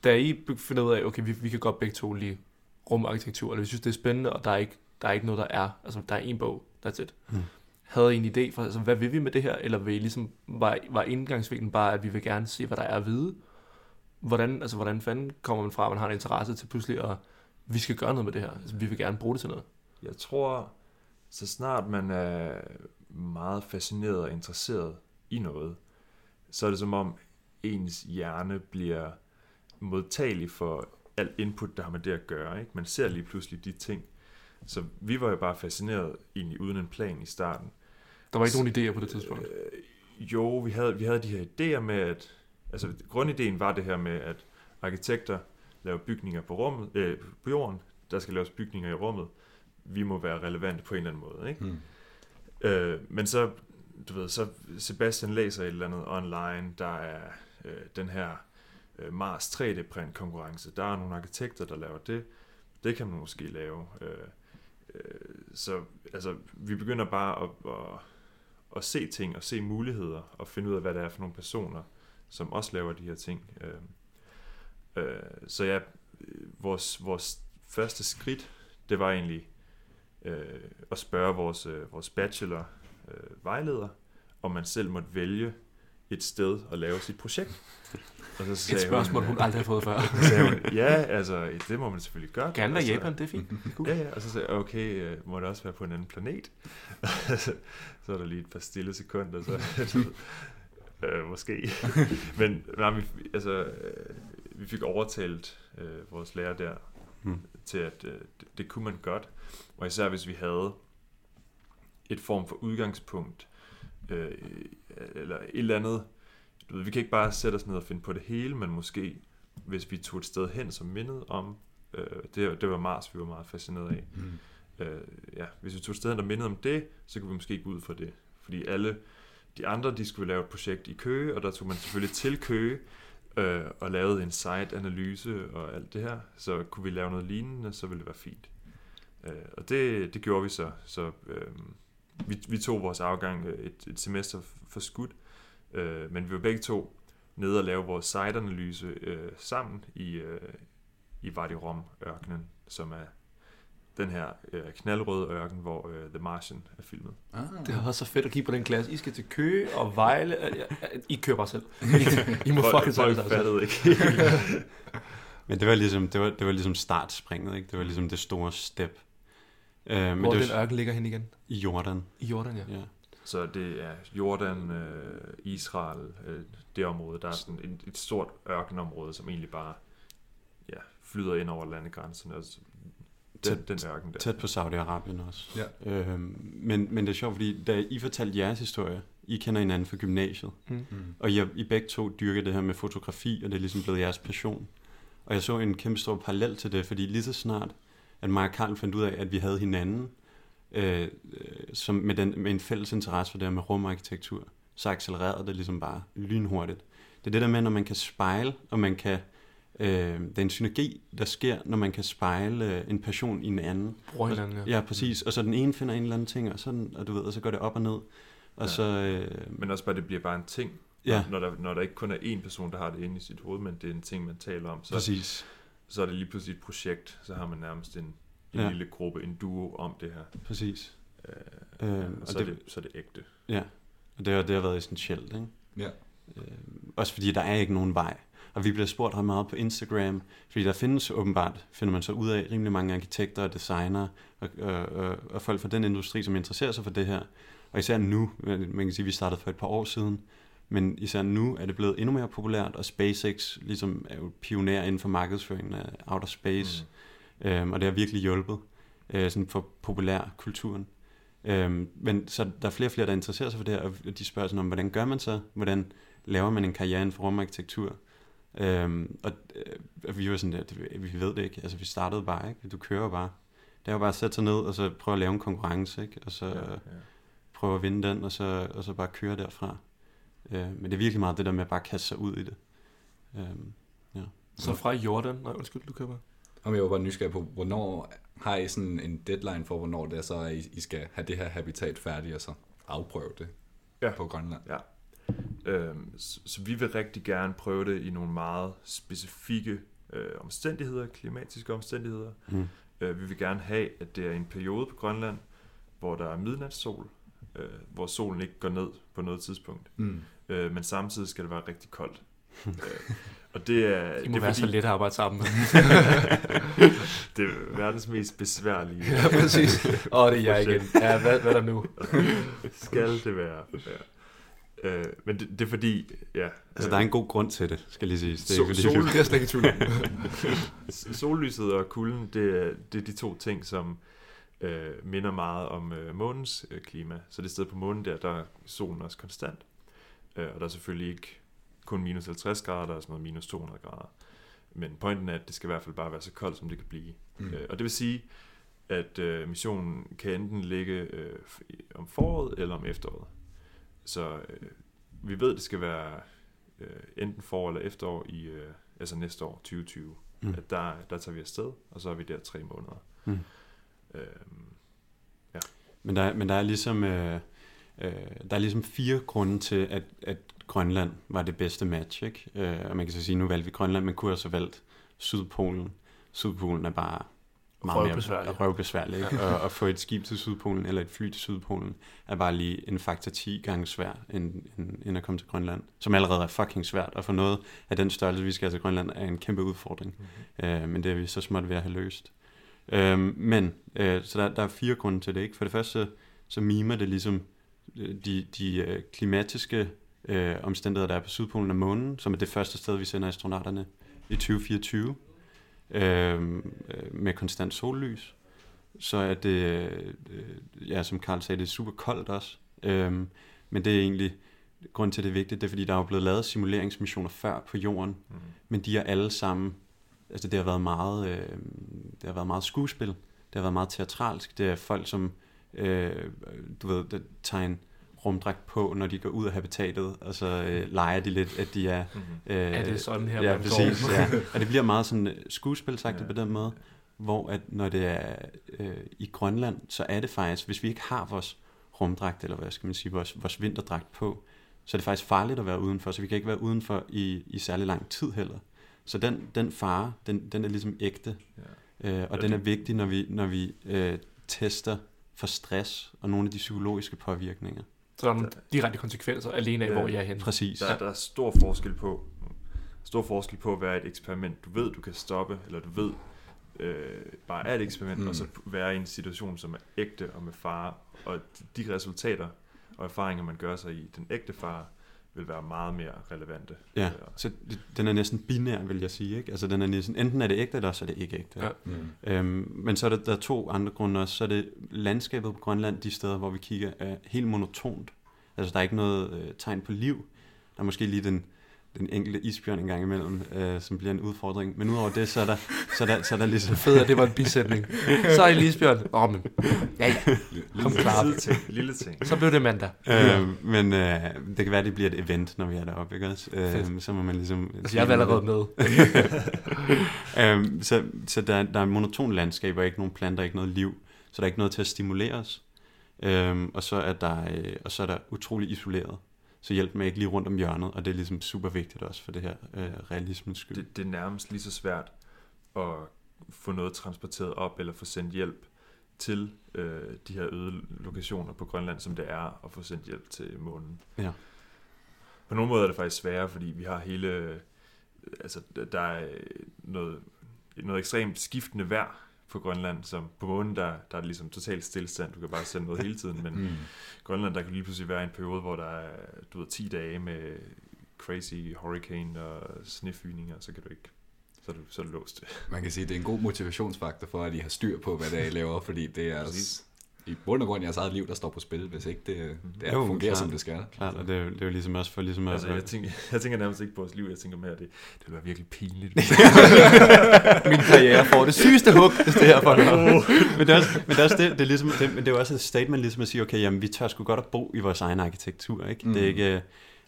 [SPEAKER 4] da I finder ud af, okay, vi, vi kan godt begge to lide rumarkitektur, eller vi synes, det er spændende, og der er ikke, der er ikke noget, der er, altså der er en bog, that's it.
[SPEAKER 1] Mm.
[SPEAKER 4] Havde I en idé for, altså, hvad vil vi med det her, eller vil I ligesom, var, var indgangsvinklen bare, at vi vil gerne se, hvad der er at vide? Hvordan, altså, hvordan fanden kommer man fra, at man har en interesse til pludselig at, vi skal gøre noget med det her, altså, vi vil gerne bruge det til noget.
[SPEAKER 2] Jeg tror, så snart man er meget fascineret og interesseret i noget, så er det som om ens hjerne bliver modtagelig for alt input, der har med det at gøre. Ikke? Man ser lige pludselig de ting. Så vi var jo bare fascineret egentlig uden en plan i starten.
[SPEAKER 4] Der var ikke nogen idéer på det tidspunkt.
[SPEAKER 2] Øh, jo, vi havde, vi havde de her idéer med, at... Altså, grundideen var det her med, at arkitekter laver bygninger på, rummet, øh, på jorden. Der skal laves bygninger i rummet. Vi må være relevante på en eller anden måde. Ikke?
[SPEAKER 3] Mm.
[SPEAKER 2] Øh, men så, du ved, så Sebastian læser et eller andet online, der er øh, den her øh, Mars 3D-print konkurrence. Der er nogle arkitekter, der laver det. Det kan man måske lave. Øh, øh, så altså, vi begynder bare at, at, at se ting og se muligheder og finde ud af, hvad det er for nogle personer, som også laver de her ting. Øh, øh, så ja, vores, vores første skridt, det var egentlig øh, at spørge vores, øh, vores bachelor øh, vejleder, om man selv måtte vælge et sted at lave sit projekt. Og så
[SPEAKER 4] Et
[SPEAKER 2] sagde
[SPEAKER 4] spørgsmål, hun aldrig har fået før.
[SPEAKER 2] Så sagde hun, ja, altså, det må man selvfølgelig gøre.
[SPEAKER 4] Gerne være Japan, det er fint. Cool.
[SPEAKER 2] Ja, ja, og så sagde jeg, okay, øh, må det også være på en anden planet? så er der lige et par stille sekunder, så øh, måske. Men nej, vi, altså, øh, vi fik overtalt øh, vores lærer der
[SPEAKER 1] Mm.
[SPEAKER 2] til, at øh, det, det kunne man godt. Og især hvis vi havde et form for udgangspunkt, øh, eller et eller andet. Du ved, vi kan ikke bare sætte os ned og finde på det hele, men måske, hvis vi tog et sted hen, som mindede om, øh, det, det var Mars, vi var meget fascineret af.
[SPEAKER 3] Mm.
[SPEAKER 2] Øh, ja, hvis vi tog et sted hen, der mindede om det, så kunne vi måske gå ud fra det. Fordi alle de andre, de skulle lave et projekt i Køge, og der tog man selvfølgelig til Køge, øh, og lavede en site-analyse og alt det her. Så kunne vi lave noget lignende, så ville det være fint. Øh, og det, det gjorde vi så. Så øh, vi, vi tog vores afgang øh, et, et semester for skudt, øh, men vi var begge to nede og lave vores site-analyse øh, sammen i, øh, i Wadi Rum-ørkenen, som er den her øh, knaldrøde ørken, hvor øh, The Martian er filmet.
[SPEAKER 3] Ah.
[SPEAKER 4] Det har været så fedt at kigge på den klasse. I skal til Køge og Vejle. Øh, ja, I kører bare selv. I må fucking selv.
[SPEAKER 2] Folk
[SPEAKER 4] altså.
[SPEAKER 2] fattede ikke.
[SPEAKER 1] Men det var ligesom, det var, det var ligesom startspringet, ikke? Det var ligesom det store step. Uh, men
[SPEAKER 4] Hvor
[SPEAKER 1] det
[SPEAKER 4] den
[SPEAKER 1] var
[SPEAKER 4] ørken ligger hen igen?
[SPEAKER 1] i Jordan.
[SPEAKER 4] I Jordan, ja.
[SPEAKER 1] Ja.
[SPEAKER 2] Så det er Jordan, øh, Israel, øh, det område. Der er sådan et, et stort ørkenområde, som egentlig bare ja, flyder ind over landegrænserne. Altså, den,
[SPEAKER 1] Tæt-
[SPEAKER 2] den ørken der.
[SPEAKER 1] Tæt på Saudi-Arabien også.
[SPEAKER 3] Ja.
[SPEAKER 1] Øhm, men, men det er sjovt, fordi da I fortalte jeres historie, I kender hinanden fra gymnasiet,
[SPEAKER 4] Mm.
[SPEAKER 3] Mm.
[SPEAKER 1] og I, har- I begge to dyrker det her med fotografi, og det er ligesom blevet jeres passion. Og jeg så en kæmpe stor parallel til det, fordi lige så snart, at mig og Karl fandt ud af, at vi havde hinanden, øh, øh, som med, den, med en fælles interesse for det her med rumarkitektur, så accelererede det ligesom bare lynhurtigt. Det er det der med, når man kan spejle, og man kan, øh, det er en synergi, der sker, når man kan spejle øh, en passion i en anden.
[SPEAKER 4] Bruger hinanden, ja.
[SPEAKER 1] Ja, præcis. Og så den ene finder en eller anden ting, og, sådan, og du ved, og så går det op og ned. Og
[SPEAKER 2] Ja.
[SPEAKER 1] så, øh,
[SPEAKER 2] Men også bare, det bliver bare en ting.
[SPEAKER 1] ja,
[SPEAKER 2] Når, der, når der ikke kun er én person, der har det inde i sit hoved, men det er en ting, man taler om, så,
[SPEAKER 1] præcis.
[SPEAKER 2] så er det lige pludselig et projekt. Så har man nærmest en, en
[SPEAKER 1] Ja.
[SPEAKER 2] ja. lille gruppe, en duo om det her.
[SPEAKER 1] Præcis.
[SPEAKER 2] Øh,
[SPEAKER 1] Øh,
[SPEAKER 2] og så,
[SPEAKER 1] og
[SPEAKER 2] er
[SPEAKER 1] det,
[SPEAKER 2] det, så er det ægte.
[SPEAKER 1] Ja, og det har, det har været essentielt, ikke?
[SPEAKER 3] Ja.
[SPEAKER 1] Øh, også fordi der er ikke nogen vej. Og vi bliver spurgt ret meget på Instagram, fordi der findes åbenbart, finder man så ud af, rimelig mange arkitekter og designere og, og, og, og folk fra den industri, som interesserer sig for det her. Og især nu, man kan sige, at vi startede for et par år siden, men især nu er det blevet endnu mere populært, og SpaceX ligesom er jo pioner inden for markedsføringen af outer space, mm. øhm, og det har virkelig hjulpet øh, sådan for populærkulturen. Øhm, men så der er flere og flere, der interesserer sig for det her, og de spørger sådan om, hvordan gør man så? Hvordan laver man en karriere inden for rumarkitektur? Øhm, og, øh, og vi var sådan der, det- vi ved det ikke. Altså, vi startede bare, ikke? Du kører bare. Det er jo bare at sætte sig ned, og så prøve at lave en konkurrence, ikke? Og så
[SPEAKER 2] Ja,
[SPEAKER 1] ja,
[SPEAKER 2] ja.
[SPEAKER 1] prøve at vinde den, og så, og så bare køre derfra. Øh, men det er virkelig meget det der med at bare kaste sig ud i det. Øhm,
[SPEAKER 4] Så fra Jordan, nej undskyld, du køber.
[SPEAKER 3] Om jeg var bare nysgerrig på, hvornår har I sådan en deadline for, hvornår det er så, at I, skal have det her habitat færdigt, og så afprøve det
[SPEAKER 2] Ja.
[SPEAKER 3] på Grønland?
[SPEAKER 2] Øhm, så, så vi vil rigtig gerne prøve det i nogle meget specifikke øh, omstændigheder, klimatiske omstændigheder.
[SPEAKER 1] mm.
[SPEAKER 2] Øh, vi vil gerne have, at det er en periode på Grønland, hvor der er midnatssol, øh, hvor solen ikke går ned på noget tidspunkt.
[SPEAKER 3] Mm.
[SPEAKER 2] Øh, men samtidig skal det være rigtig koldt. øh, og det er,
[SPEAKER 4] I må
[SPEAKER 2] det er
[SPEAKER 4] være så let at arbejde sammen.
[SPEAKER 2] det er verdens mest besværlige.
[SPEAKER 4] ja, præcis. Åh, oh, det er jeg igen. Ja, hvad, hvad er der nu?
[SPEAKER 2] Skal det være. være. Øh, men det, det er fordi, ja.
[SPEAKER 1] Altså, der er en god grund til det, skal lige sige. Det er ikke, fordi,
[SPEAKER 2] sol-
[SPEAKER 4] Det er slet ikke.
[SPEAKER 2] Sollyset og kulden, det det er de to ting, som øh, minder meget om øh, månens øh, klima. Så det sted på månen der, der er solen også konstant. Øh, og der er selvfølgelig ikke kun minus 50 grader, der er sådan noget minus 200 grader. Men pointen er, at det skal i hvert fald bare være så koldt, som det kan blive.
[SPEAKER 3] Mm.
[SPEAKER 2] Øh, og det vil sige, at øh, missionen kan enten ligge øh, om foråret eller om efteråret. Så øh, vi ved, det skal være øh, enten forår eller efterår i øh, altså næste år, 2020.
[SPEAKER 1] Mm.
[SPEAKER 2] At der, der tager vi afsted, og så er vi der tre måneder.
[SPEAKER 1] Mm.
[SPEAKER 2] Øhm,
[SPEAKER 1] Men der, er- men der er ligesom øh, øh, der er ligesom fire grunde til, at, at Grønland var det bedste match. Ikke? Øh, og man kan så sige, nu valgte vi Grønland, men kunne også have valgt Sydpolen. Sydpolen er bare meget
[SPEAKER 4] Røvbesværlig.
[SPEAKER 1] mere røvbesværlig. Ikke? og at få et skib til Sydpolen eller et fly til Sydpolen er bare lige en faktor 10 gange svær, end, end, end at komme til Grønland. Som allerede er fucking svært. Og få noget af den størrelse, vi skal have til Grønland, er en kæmpe udfordring.
[SPEAKER 2] mm-hmm.
[SPEAKER 1] Øh, men det er vi så småt ved at have løst. Øh, men, øh, så der, der er fire grunde til det. Ikke? For det første, så, så mimer det ligesom øh, de, de øh, klimatiske øh, omstændigheder, der er på Sydpolen og månen, som er det første sted, vi sender astronauterne i 2024, øh, øh, med konstant sollys. Så er det, øh, ja, som Karl sagde, det er super koldt også. Øh, men det er egentlig, grund til, at det er vigtigt, det er, fordi der er jo blevet lavet simuleringsmissioner før på jorden,
[SPEAKER 2] Mm.
[SPEAKER 1] men de er alle sammen, altså det har været meget, øh, det har været meget skuespil, det har været meget teatralsk, det er folk, som, øh, du ved, der tager en rumdragt på, når de går ud af habitatet, og så øh, leger de lidt, at de er...
[SPEAKER 2] Mm-hmm.
[SPEAKER 1] Øh,
[SPEAKER 4] Er det sådan her,
[SPEAKER 1] Ja,
[SPEAKER 4] man
[SPEAKER 1] præcis. Ja. Og det bliver meget sådan øh, skuespilsagtigt
[SPEAKER 2] Ja.
[SPEAKER 1] på den måde, hvor at når det er øh, i Grønland, så er det faktisk, hvis vi ikke har vores rumdragt, eller hvad skal man sige, vores, vores vinterdragt på, så er det faktisk farligt at være udenfor, så vi kan ikke være udenfor i, i særlig lang tid heller. Så den, den fare, den, den er ligesom ægte,
[SPEAKER 2] Ja.
[SPEAKER 1] øh, og
[SPEAKER 2] Ja,
[SPEAKER 1] den er vigtig, når vi, når vi øh, tester for stress og nogle af de psykologiske påvirkninger.
[SPEAKER 4] Så der er nogle direkte konsekvenser alene af,
[SPEAKER 2] Ja.
[SPEAKER 4] hvor jeg er henne.
[SPEAKER 1] Præcis.
[SPEAKER 2] Der, der er stor forskel på stor forskel på at være et eksperiment, du ved, du kan stoppe, eller du ved, øh, bare er et eksperiment,
[SPEAKER 3] Mm.
[SPEAKER 2] mm. og så være i en situation, som er ægte og med fare, og de resultater og erfaringer, man gør sig i den ægte fare, vil være meget mere relevante.
[SPEAKER 1] Ja,
[SPEAKER 2] Øh,
[SPEAKER 1] så den er næsten binær, vil jeg sige. Ikke? Altså, den er næsten, enten er det ægte, eller også er det ikke ægte.
[SPEAKER 4] Ja.
[SPEAKER 3] Mm.
[SPEAKER 1] Øhm, men så er der, der er to andre grunde også. Så er det landskabet på Grønland, de steder, hvor vi kigger, er helt monotont. Altså, der er ikke noget øh, tegn på liv. Der er måske lige den, den enkelte isbjørn en gang imellem, øh, som bliver en udfordring. Men udover det, så er der, så er der, så er der ligesom...
[SPEAKER 4] Fedt, at det var en bisætning. Så er I Lisbjørn. Åh, oh, men. Ja, ja. Kom klar.
[SPEAKER 2] Lille ting, lille ting.
[SPEAKER 4] Så blev det mandag.
[SPEAKER 1] Øh, men øh, det kan være, det bliver et event, når vi er deroppe, ikke også? Øh,
[SPEAKER 4] Fedt.
[SPEAKER 1] så må man ligesom...
[SPEAKER 4] Altså, jeg er allerede med.
[SPEAKER 1] øhm, så så der, der er en monoton landskab, og ikke nogen planter, ikke noget liv. Så der er ikke noget til at stimulere os. Øhm, og, så er der, øh, og så er der utrolig isoleret. Så hjælp mig ikke lige rundt om hjørnet, og det er ligesom super vigtigt også for det her øh, realismens skyld.
[SPEAKER 2] Det, det er nærmest lige så svært at få noget transporteret op, eller få sendt hjælp til øh, de her øde lokationer på Grønland, som det er at få sendt hjælp til månen.
[SPEAKER 1] Ja.
[SPEAKER 2] På nogle måder er det faktisk sværere, fordi vi har hele... øh, Altså, der er noget, noget ekstremt skiftende vejr på Grønland, som på månen, der, der er det ligesom totalt stillestand. Du kan bare sende noget hele tiden, men
[SPEAKER 3] Mm.
[SPEAKER 2] Grønland, der kan lige pludselig være en periode, hvor der er, du ved, 10 dage med crazy hurricane og snefyninger, så kan du ikke, så er du, så er du låst.
[SPEAKER 3] Man kan sige, at det er en god motivationsfaktor for, at I har styr på, hvad det er, I laver, fordi det er
[SPEAKER 2] Præcis.
[SPEAKER 3] I bund og grund jeres eget liv, der står på spil, hvis ikke det, det er,
[SPEAKER 1] Jo,
[SPEAKER 3] fungerer,
[SPEAKER 1] klart.
[SPEAKER 3] som det skal.
[SPEAKER 1] Klart, og det er, jo, det er jo ligesom også for ligesom at...
[SPEAKER 2] Altså, jeg, tænker, jeg tænker nærmest ikke på vores liv, jeg tænker mere, at det, det vil være virkelig pinligt.
[SPEAKER 4] Min karriere får det sygeste hug, hvis det her for
[SPEAKER 1] men det er også, men det er, også det, det er ligesom, det, men det er jo også et statement ligesom at sige, okay, jamen vi tør sgu godt at bo i vores egen arkitektur, ikke? Mm. Det er
[SPEAKER 3] Mm.
[SPEAKER 1] ikke,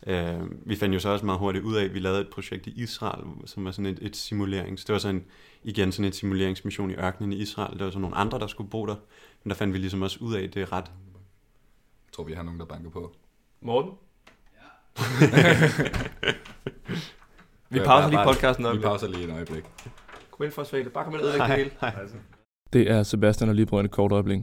[SPEAKER 1] øh, vi fandt jo så også meget hurtigt ud af, at vi lavede et projekt i Israel, som var sådan et, et simulerings, det var sådan igen sådan et simuleringsmission i ørkenen i Israel, der var så nogle andre, der skulle bo der, men der fandt vi ligesom også ud af, at det er ret,
[SPEAKER 3] Jeg tror, vi har nogen, der banker på.
[SPEAKER 4] Morten? vi
[SPEAKER 3] Ja,
[SPEAKER 4] pauser
[SPEAKER 3] bare-
[SPEAKER 4] lige
[SPEAKER 3] bare-
[SPEAKER 4] podcasten op.
[SPEAKER 3] Vi pauser lige et øjeblik.
[SPEAKER 4] Kom ind for Svale. Bare kom ind og ødelægge det hele.
[SPEAKER 2] altså.
[SPEAKER 5] Det er Sebastian og lige på en kort øjeblik.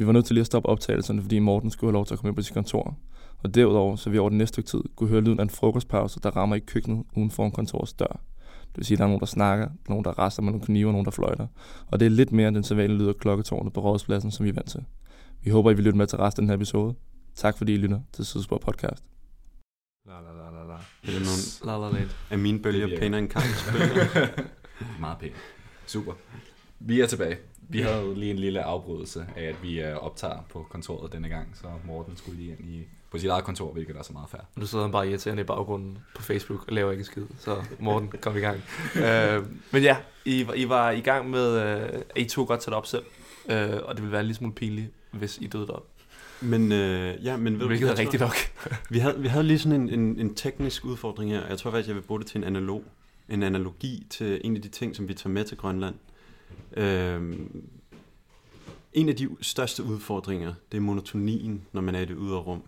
[SPEAKER 4] Vi var nødt til lige at stoppe optagelserne, fordi Morten skulle have lov til at komme ind på sit kontor. Og derudover, så vi over den næste stykke tid kunne høre lyden af en frokostpause, der rammer i køkkenet uden for en kontors dør. Det vil sige, at der er nogen, der snakker, nogen, der rester med nogle knive, nogen, der fløjter. Og det er lidt mere end den sædvanlige lyd af klokketårnet på rådspladsen, som vi er vant til. Vi håber, I vil lytte med til resten af den her episode. Tak fordi I lytter til Sidespor Podcast.
[SPEAKER 2] La, la, la, la, la.
[SPEAKER 1] Er det nogle
[SPEAKER 4] La la land.
[SPEAKER 1] af mine bølger pænere end bølger?
[SPEAKER 3] Meget pænt. Super. Vi er tilbage. Vi havde lige en lille afbrydelse af, at vi øh, optager på kontoret denne gang, så Morten skulle lige ind i, på sit eget kontor, hvilket er så meget fair.
[SPEAKER 4] Nu sidder han bare irriterende i baggrunden på Facebook og laver ikke en skid. Så Morten, kom i gang. øh, men ja, I, var- I var i gang med, øh, at I to godt tage det op selv. Øh, og det ville være en lille smule pinligt, hvis I døde derop.
[SPEAKER 1] Men, øh, ja, men ved du,
[SPEAKER 4] Hvilket
[SPEAKER 1] jeg
[SPEAKER 4] er rigtigt nok.
[SPEAKER 1] Vi havde, vi havde lige sådan en, en, en teknisk udfordring her, og jeg tror faktisk, jeg vil bruge det til en analog. En analogi til en af de ting, som vi tager med til Grønland. Øhm, en af de største udfordringer, det er monotonien, når man er i det ydre rum.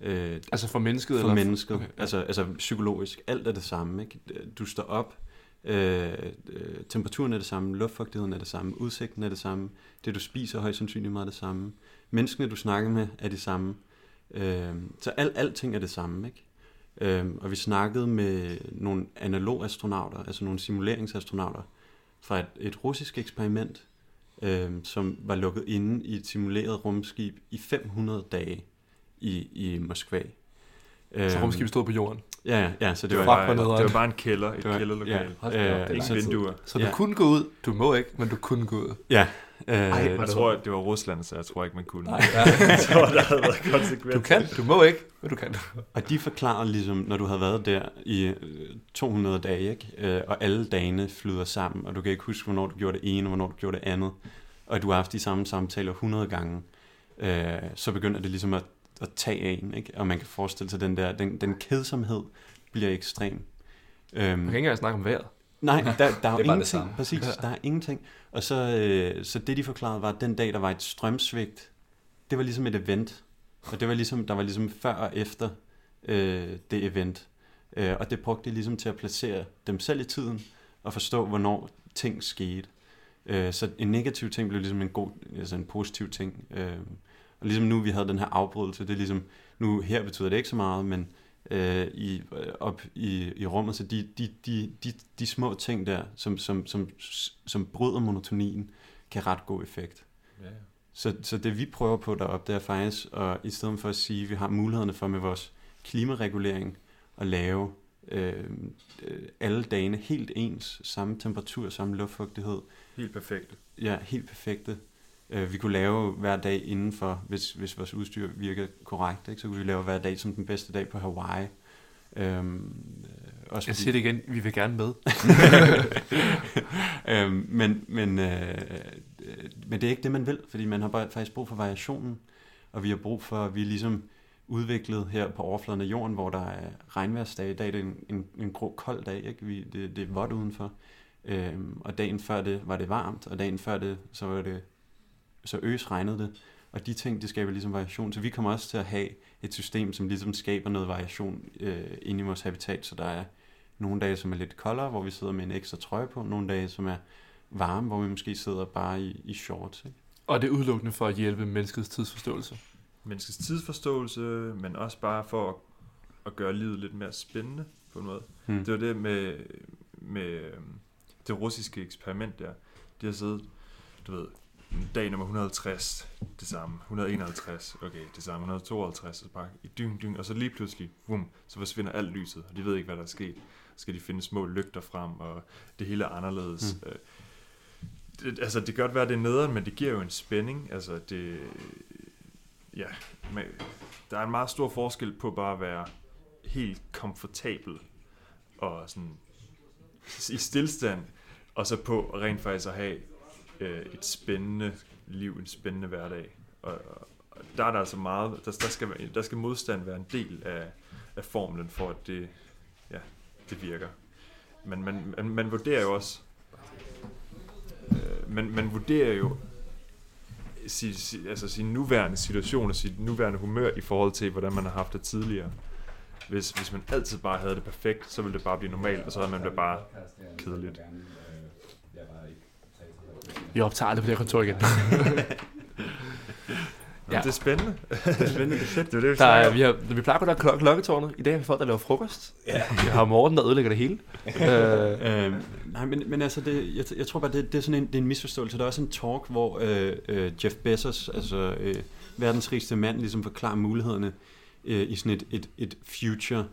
[SPEAKER 1] Øh,
[SPEAKER 4] Altså for mennesket?
[SPEAKER 1] for
[SPEAKER 4] eller
[SPEAKER 1] mennesket.
[SPEAKER 4] Okay, ja.
[SPEAKER 1] altså, altså psykologisk. Alt er det samme. Ikke? Du står op, øh, øh, temperaturen er det samme, luftfugtigheden er det samme, udsigten er det samme, det du spiser er højst sandsynligt meget det samme. Menneskene du snakker med er de samme. Øh, så al, alting er det samme. Ikke? Øh, og vi snakkede med nogle analogastronauter, altså nogle simuleringsastronauter, fra et, et russisk eksperiment, øh, som var lukket inde i et simuleret rumskib i 500 dage i, i Moskva.
[SPEAKER 4] Så
[SPEAKER 1] Øhm,
[SPEAKER 4] rumskibet stod på jorden.
[SPEAKER 1] Ja, ja, ja, så det,
[SPEAKER 2] Det
[SPEAKER 1] var...
[SPEAKER 2] var, det var bare en kælder, et kælderlokal.
[SPEAKER 1] ja. Øh,
[SPEAKER 2] Ikke vinduer.
[SPEAKER 4] Så du
[SPEAKER 1] Ja.
[SPEAKER 4] kunne gå ud. Du må ikke, men du kunne gå ud.
[SPEAKER 1] Ja, øh,
[SPEAKER 4] Ej,
[SPEAKER 2] Jeg tror, at det var Rusland, så jeg tror ikke, man kunne.
[SPEAKER 4] Nej.
[SPEAKER 2] jeg tror, der havde været konsekvens.
[SPEAKER 4] Du kan, du må ikke, men du kan.
[SPEAKER 1] og de forklarer ligesom, når du har været der i øh, 200 dage, ikke? Øh, og alle dagene flyder sammen, og du kan ikke huske, hvornår du gjorde det ene, og hvornår du gjorde det andet, og du har haft de samme samtaler 100 gange, øh, så begynder det ligesom at, at tage af en, ikke? og man kan forestille sig, den der, den, den kedsomhed bliver ekstrem. Øhm,
[SPEAKER 4] Man kan ikke engang snakke om vejret.
[SPEAKER 1] Nej, der, der er jo
[SPEAKER 3] det
[SPEAKER 1] ingenting.
[SPEAKER 3] samme.
[SPEAKER 1] Præcis, der er ingenting. Og så, øh, så det, de forklarede, var, at den dag, der var et strømsvigt, det var ligesom et event. Og det var ligesom, der var ligesom før og efter øh, det event. Øh, og det brugte de ligesom til at placere dem selv i tiden, og forstå, hvornår ting skete. Øh, så en negativ ting blev ligesom en god, altså en positiv ting. Øh, og ligesom nu, vi havde den her afbrydelse, det er ligesom, nu her betyder det ikke så meget, men øh, i, øh, op i, i rummet, så de, de, de, de, de små ting der, som, som, som, som bryder monotonien, kan ret god effekt.
[SPEAKER 2] Ja.
[SPEAKER 1] Så, så det vi prøver på deroppe, det er faktisk, og i stedet for at sige, at vi har mulighederne for med vores klimaregulering at lave øh, øh, alle dagene helt ens, samme temperatur, samme luftfugtighed,
[SPEAKER 2] Helt perfekt.
[SPEAKER 1] ja, helt perfekte. Øh, vi kunne lave hver dag indenfor, hvis, hvis vores udstyr virker korrekt, ikke? så kunne vi lave hver dag som den bedste dag på Hawaii. Øhm, øh, også
[SPEAKER 4] Jeg siger det igen, vi vil gerne med.
[SPEAKER 1] øhm, men, men, øh, øh, men det er ikke det, man vil, fordi man har bare faktisk brug for variationen, og vi har brug for, at vi er ligesom udviklet her på overfladen af jorden, hvor der er regnværsdage. I dag er det en, en, en grå, kold dag, ikke? Vi, det, det er vådt udenfor. Øhm, og dagen før det var det varmt, og dagen før det, så var det så øs regnede det. Og de ting, det skaber ligesom variation. Så vi kommer også til at have et system, som ligesom skaber noget variation øh, inde i vores habitat, så der er nogle dage, som er lidt koldere, hvor vi sidder med en ekstra trøje på. Nogle dage, som er varme, hvor vi måske sidder bare i, i shorts. Ikke?
[SPEAKER 4] Og det er udelukkende for at hjælpe menneskets tidsforståelse.
[SPEAKER 2] Menneskets tidsforståelse, men også bare for at, at gøre livet lidt mere spændende på en måde.
[SPEAKER 1] Hmm.
[SPEAKER 2] Det var det med, med øhm, det russiske eksperiment der. De har siddet, du ved, dag nummer 150, det samme, 151, okay, det samme, 152, og så bare i dyn, dyn, og så lige pludselig, vum, så forsvinder alt lyset, og de ved ikke, hvad der er sket. Så skal de finde små lygter frem, og det hele er anderledes.
[SPEAKER 1] Mm.
[SPEAKER 2] Mm. Det, altså, det kan godt være, det er nederen, men det giver jo en spænding. Altså, det, ja, men, der er en meget stor forskel på bare at være helt komfortabel og sådan i stillstand, og så på rent faktisk at have øh, et spændende liv, en spændende hverdag. Og, og der er der altså meget, der, der, skal, der skal modstand være en del af, af formlen for, at det, ja, det virker. Men man, man, man vurderer jo også, øh, man, man vurderer jo sin, sin, altså sin nuværende situation og sit nuværende humør i forhold til, hvordan man har haft det tidligere. Hvis, hvis man altid bare havde det perfekt, så ville det bare blive normalt, og så havde man det bare kedeligt.
[SPEAKER 4] Vi optager aldrig på det her kontor igen.
[SPEAKER 2] det er spændende.
[SPEAKER 1] Det er spændende, det er fedt.
[SPEAKER 2] Det er det, vi
[SPEAKER 4] Der er, vi, har, vi plejer godt at klok- klokketårnet. I dag har vi folk, der laver frokost. Ja. Vi har Morten, der ødelægger det hele. øh,
[SPEAKER 1] Øh, nej, men, men altså, det, jeg, jeg tror bare, det, det er sådan en, det er en misforståelse. Der er også en talk, hvor øh, øh, Jeff Bezos, altså øh, verdens rigeste mand, ligesom forklarer mulighederne øh, i sådan et, et, et future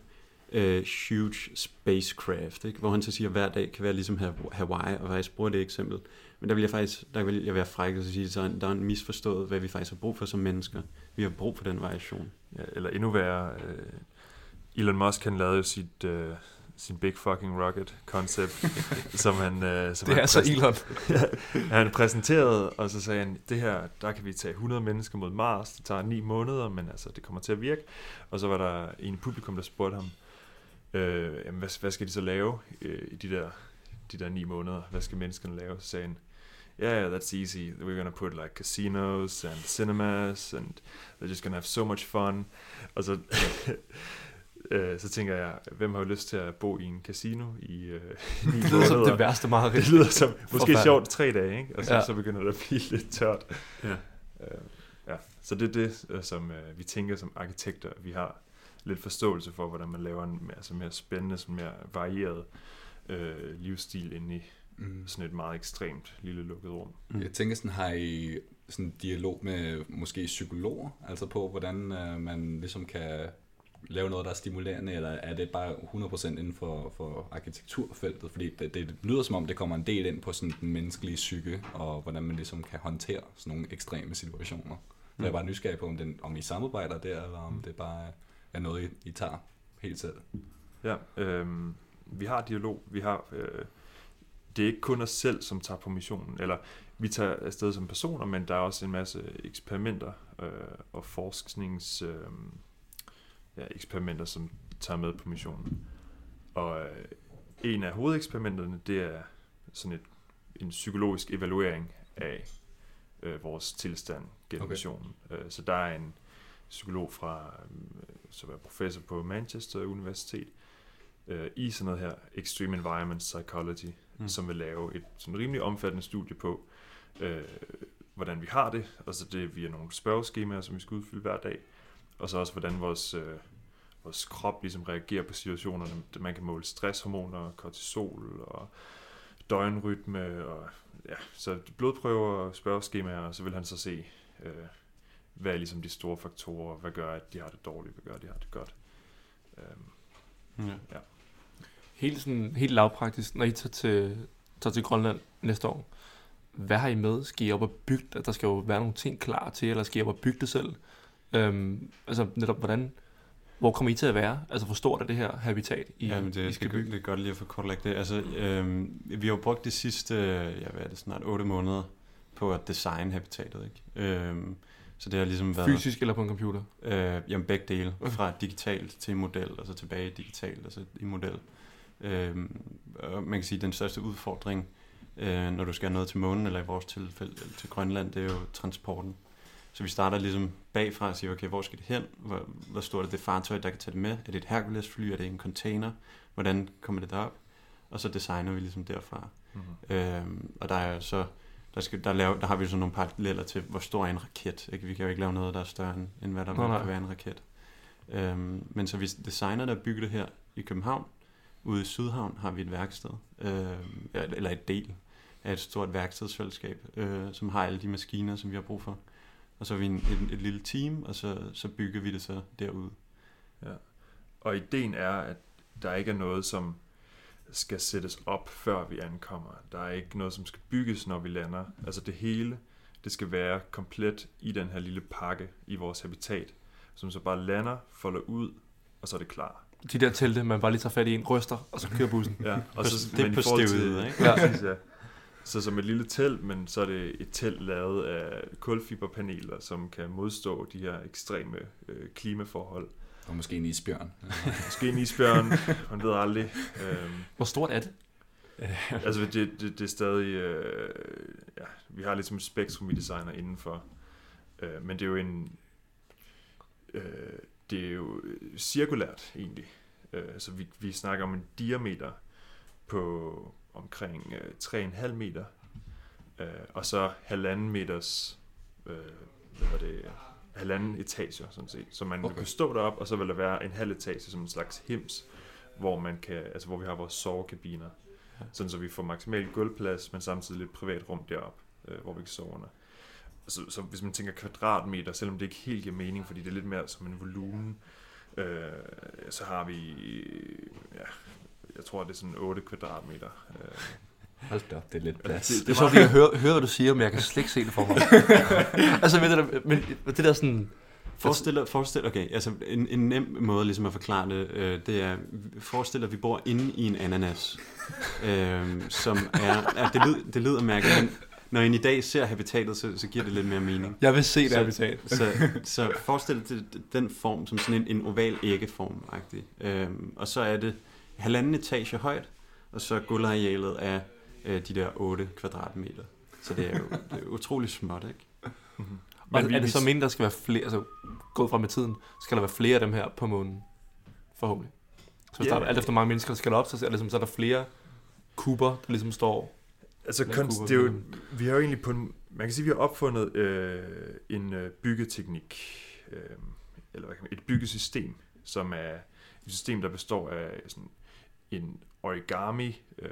[SPEAKER 1] øh, huge spacecraft, ikke? hvor han så siger, at hver dag kan være ligesom Haw- Hawaii, og faktisk bruger det eksempel. Men der vil jeg faktisk der vil jeg være fræk og sige, at der er en misforstået, hvad vi faktisk har brug for som mennesker. Vi har brug for den variation.
[SPEAKER 2] Ja, eller endnu værre, øh, Elon Musk han lavede jo sit, øh, sin big fucking rocket concept, som han, øh, som
[SPEAKER 4] det
[SPEAKER 2] han
[SPEAKER 4] er så Elon.
[SPEAKER 2] han præsenterede, og så sagde han, det her, der kan vi tage 100 mennesker mod Mars, det tager 9 måneder, men altså, det kommer til at virke. Og så var der en publikum, der spurgte ham, øh, jamen, hvad, hvad skal de så lave øh, i de der, de der 9 måneder? Hvad skal menneskene lave? Så sagde han, yeah, yeah, that's easy. We're gonna put like casinos and cinemas, and they're just gonna have so much fun. Og så, øh, så tænker jeg, hvem har jo lyst til at bo i en casino i øh, 9
[SPEAKER 4] Det lyder som det værste meget
[SPEAKER 2] Det lyder som måske sjovt tre dage, ikke? Og så, ja.
[SPEAKER 4] Ja.
[SPEAKER 2] så begynder det at blive lidt tørt.
[SPEAKER 1] Ja.
[SPEAKER 2] Øh, ja. Så det er det, øh, som øh, vi tænker som arkitekter. Vi har lidt forståelse for, hvordan man laver en mere, altså mere spændende, sådan mere varieret øh, livsstil inde i
[SPEAKER 3] Mm.
[SPEAKER 2] sådan et meget ekstremt lille lukket rum.
[SPEAKER 1] Mm.
[SPEAKER 3] Jeg tænker sådan, har I sådan en dialog med måske psykologer, altså på, hvordan øh, man ligesom kan lave noget, der er stimulerende, eller er det bare 100% inden for, for arkitekturfeltet? Fordi det, det lyder som om, det kommer en del ind på sådan den menneskelige psyke, og hvordan man ligesom kan håndtere sådan nogle ekstreme situationer. Så jeg er bare nysgerrig på, om, den, om I samarbejder der, eller om det bare er noget, I, I tager helt selv.
[SPEAKER 2] Ja, øh, vi har dialog. Vi har, øh, det er ikke kun os selv, som tager på missionen, eller vi tager afsted som personer, men der er også en masse eksperimenter øh, og forsknings øh, ja, eksperimenter, som tager med på missionen. Og øh, en af hovedeksperimenterne, det er sådan et, en psykologisk evaluering af øh, vores tilstand gennem
[SPEAKER 3] Okay.
[SPEAKER 2] missionen. Øh, så der er en psykolog fra, øh, som er professor på Manchester Universitet, øh, i sådan noget her Extreme Environment Psychology,
[SPEAKER 1] Mm.
[SPEAKER 2] mm. som vil lave et sådan rimelig omfattende studie på, øh, hvordan vi har det, og så det via nogle spørgeskemaer, som vi skal udfylde hver dag, og så også hvordan vores, øh, vores krop ligesom reagerer på situationerne. Man kan måle stresshormoner, kortisol og døgnrytme, og ja, så blodprøver og spørgeskemaer, og så vil han så se, øh, hvad er ligesom de store faktorer, hvad gør, at de har det dårligt, hvad gør, at de har det godt. Øhm,
[SPEAKER 1] Ja.
[SPEAKER 4] Helt, sådan, helt lavpraktisk, når I tager til, tager til Grønland næste år, hvad har I med? Skal I op og bygge det? Der skal jo være nogle ting klar til, eller skal I op og bygge det selv? Øhm, altså netop, hvordan, hvor kommer I til at være? Altså, hvor stort er det her habitat, I,
[SPEAKER 1] Ja, men
[SPEAKER 4] I
[SPEAKER 1] det,
[SPEAKER 4] skal
[SPEAKER 1] det,
[SPEAKER 4] bygge?
[SPEAKER 1] det er godt lige at få kortlagt det. Altså, øhm, vi har jo brugt de sidste, ja, hvad er det, snart 8 måneder på at designe habitatet, ikke? Øhm, så det har ligesom været...
[SPEAKER 4] Fysisk eller på en computer?
[SPEAKER 1] Øh, jamen begge dele.
[SPEAKER 4] Okay.
[SPEAKER 1] Fra digitalt til model, og så tilbage digitalt, og så i model. Og man kan sige, at den største udfordring, øh, når du skal noget til månen, eller i vores tilfælde til Grønland, det er jo transporten. Så vi starter ligesom bagfra og siger, okay, hvor skal det hen? Hvor, hvor stort er det fartøj, der kan tage det med? Er det et Hercules-fly? Er det en container? Hvordan kommer det derop? Og så designer vi ligesom derfra.
[SPEAKER 2] mm-hmm.
[SPEAKER 1] Øhm, og der er jo så, der, skal, der, lave, der har vi så nogle paralleller til, hvor stor er en raket. Ikke? Vi kan jo ikke lave noget, der er større end, end hvad der
[SPEAKER 4] Nej,
[SPEAKER 1] kan være en raket. Øhm, men så vi designer der bygger det her i København. Ude i Sydhavn har vi et værksted, øhm, eller et del af et stort værkstedsfællesskab, øh, som har alle de maskiner, som vi har brug for. Og så er vi en, et, et lille team, og så, så bygger vi det så derude.
[SPEAKER 2] Og ideen er, at der ikke er noget, som skal sættes op, før vi ankommer. Der er ikke noget, som skal bygges, når vi lander. Altså det hele, det skal være komplet i den her lille pakke i vores habitat, som så bare lander, folder ud, og så er det klar.
[SPEAKER 4] De der telte, man bare lige tager fat i en, ryster, og så kører bussen.
[SPEAKER 2] Ja, og så,
[SPEAKER 1] det er på stivet, ikke?
[SPEAKER 2] Ja, præcis, ja. Så som et lille telt, men så er det et telt lavet af kulfiberpaneler, som kan modstå de her ekstreme øh, klimaforhold.
[SPEAKER 3] Og måske en isbjørn.
[SPEAKER 2] Måske en isbjørn, man ved aldrig. Øhm,
[SPEAKER 4] Hvor stort er det?
[SPEAKER 2] altså det, det, det er stadig, øh, ja, vi har ligesom et spektrum, vi designer indenfor. Øh, men det er jo en, øh, det er jo cirkulært egentlig. Øh, så vi, vi snakker om en diameter på omkring øh, 3,5 meter, øh, og så halvanden meters, øh, hvad var det, halvanden etager, sådan set. Så man
[SPEAKER 3] Okay.
[SPEAKER 2] kan stå derop, og så vil der være en halv etage som en slags hims, hvor, man kan, altså hvor vi har vores sovekabiner. Sådan så vi får maksimal gulvplads, men samtidig lidt privat rum derop, øh, hvor vi kan sove under. Så, så hvis man tænker kvadratmeter, selvom det ikke helt giver mening, fordi det er lidt mere som en volumen, øh, så har vi, ja, jeg tror det er sådan 8 kvadratmeter. Øh,
[SPEAKER 3] Hold da op, det er lidt plads.
[SPEAKER 2] det-
[SPEAKER 4] Det er sjovt lige at høre, høre, hvad du siger, men jeg kan slet ikke se det for mig. altså, men det der, men det der sådan...
[SPEAKER 1] Forestil dig, forestil, okay, altså en, en nem måde ligesom at forklare det, øh, det er, forestil dig, at vi bor inde i en ananas, øh, som er, ja, det, lyder, det lyder mærkeligt, men når en i dag ser habitatet, så, så giver det lidt mere mening.
[SPEAKER 4] Jeg vil se det
[SPEAKER 1] Så-
[SPEAKER 4] habitat.
[SPEAKER 1] Så, så forestil dig den form som sådan en, en oval æggeform -agtig. Øhm, og så er det halvanden etage højt, og så gulvarealet er øh, de der 8 kvadratmeter. Så det er jo det er utroligt småt, ikke?
[SPEAKER 2] mhm.
[SPEAKER 4] Og
[SPEAKER 2] vi-
[SPEAKER 4] er det så meningen, der skal være flere, altså gået fra med tiden, skal der være flere af dem her på månen? Forhåbentlig. Så hvis
[SPEAKER 2] Ja.
[SPEAKER 4] der er alt efter mange mennesker, der skal op, så er, ligesom, så er der flere kuber, der ligesom står.
[SPEAKER 2] Altså, kunst,
[SPEAKER 4] kunne
[SPEAKER 2] det er jo, vi har jo egentlig på en, man kan sige, vi har opfundet øh, en øh, byggeteknik, øh, eller hvad kan man, et byggesystem, som er et system, der består af sådan en origami, øh,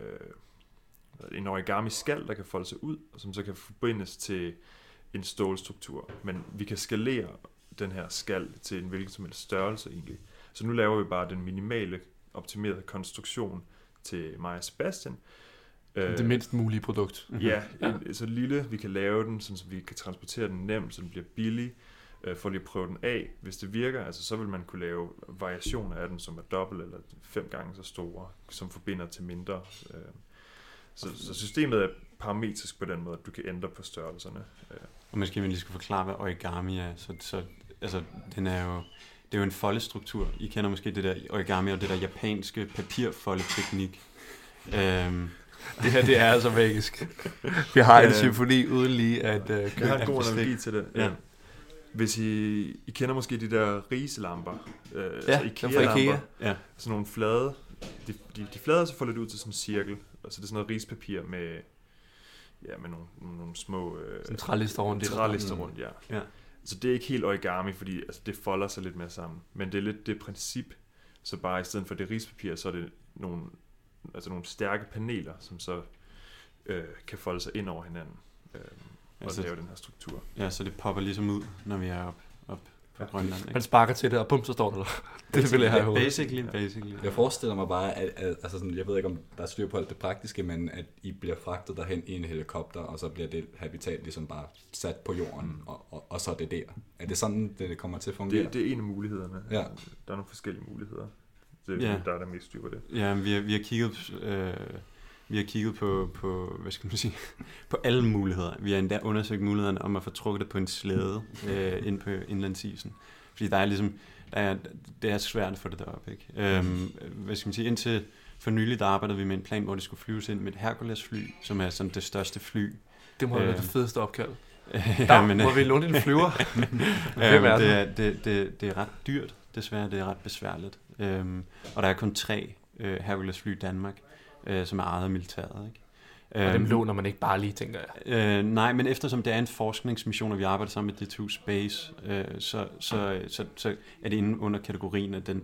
[SPEAKER 2] en origami skal, der kan folde sig ud, og som så kan forbindes til en stålstruktur. Men vi kan skalere den her skal til en hvilken som helst størrelse egentlig. Så nu laver vi bare den minimale optimerede konstruktion til mig og Sebastian.
[SPEAKER 4] Øh. Det mindst mulige produkt.
[SPEAKER 2] Ja,
[SPEAKER 4] Ja.
[SPEAKER 2] en, så lille, vi kan lave den, så vi kan transportere den nemt, så den bliver billig, øh, for lige at prøve den af. Hvis det virker, altså, så vil man kunne lave variationer af den, som er dobbelt eller fem gange så store, som forbinder til mindre. Øh. Så, så systemet er parametrisk på den måde, at du kan ændre på størrelserne. Øh.
[SPEAKER 1] Og måske vi lige skal forklare, hvad origami er. Så, så altså, den er jo, det er jo en foldestruktur. I kender måske det der origami og det der japanske papirfoldeteknik. Øhm,
[SPEAKER 4] Det her, det er altså magisk. Vi har en
[SPEAKER 2] Øh.
[SPEAKER 4] symfoni uden lige at uh,
[SPEAKER 2] Jeg har en god analogi til det.
[SPEAKER 1] Ja.
[SPEAKER 2] Ja. Hvis I, I kender måske de der riselamper, øh,
[SPEAKER 4] Ja,
[SPEAKER 2] altså IKEA-lamper,
[SPEAKER 4] IKEA.
[SPEAKER 1] ja.
[SPEAKER 2] sådan nogle flade, de, de, de flade, så folder det ud til sådan en cirkel, og så er det sådan noget rispapir med, ja, med nogle, nogle, små øh,
[SPEAKER 4] Sådan trælister rundt
[SPEAKER 2] trælister
[SPEAKER 3] Mm.
[SPEAKER 2] rundt, ja.
[SPEAKER 1] Ja.
[SPEAKER 2] Så det er ikke helt origami, fordi altså, det folder sig lidt mere sammen, men det er lidt det princip, så bare i stedet for det rispapir, så er det nogle, altså nogle stærke paneler, som så øh, kan folde sig ind over hinanden. Øh, og
[SPEAKER 1] Altså-
[SPEAKER 2] lave den her struktur.
[SPEAKER 1] ja, så det popper ligesom ud, når vi er op, op på
[SPEAKER 2] Ja.
[SPEAKER 1] Grønland.
[SPEAKER 4] Man
[SPEAKER 1] Ikke?
[SPEAKER 4] sparker til det, og bum, så står det der. Det vil jeg have i hovedet.
[SPEAKER 1] Basically, basically.
[SPEAKER 3] Jeg forestiller mig bare, at, at altså sådan, jeg ved ikke, om der er styr på alt det praktiske, men at I bliver fragtet derhen i en helikopter, og så bliver det habitat ligesom bare sat på jorden,
[SPEAKER 2] Mm.
[SPEAKER 3] og, og, og så er det der. Er det sådan, det kommer til at fungere?
[SPEAKER 2] Det, det er en af mulighederne.
[SPEAKER 3] Ja.
[SPEAKER 2] Der er nogle forskellige muligheder. Det er
[SPEAKER 1] Ja.
[SPEAKER 2] ja. der, er der mest styr på det.
[SPEAKER 1] Ja, vi har, vi har kigget, øh, vi har kigget på, på, hvad skal man sige, på alle muligheder. Vi har endda undersøgt mulighederne om at få trukket det på en slæde øh, ind på indlandsisen. Fordi der er ligesom, der er, det er svært at få det derop, ikke? Øhm, hvad skal man sige, indtil for nylig, der arbejdede vi med en plan, hvor det skulle flyves ind med et Hercules-fly, som er sådan det største fly.
[SPEAKER 4] Det må have været
[SPEAKER 1] Øh.
[SPEAKER 4] det fedeste opkald.
[SPEAKER 1] ja,
[SPEAKER 4] Der må vi låne en flyver. Hvem er
[SPEAKER 1] det,
[SPEAKER 4] den?
[SPEAKER 1] er, det, det, det er ret dyrt, desværre. Det er ret besværligt. Øhm, og der er kun tre øh, Hercules-fly i Danmark, øh, som er ejet af militæret. Ikke?
[SPEAKER 4] Og dem
[SPEAKER 1] Øhm,
[SPEAKER 4] låner man ikke bare lige, tænker jeg.
[SPEAKER 1] Øh, nej, men eftersom det er en forskningsmission, og vi arbejder sammen med D2 Space, øh, så, så, så, så er det inde under kategorien af den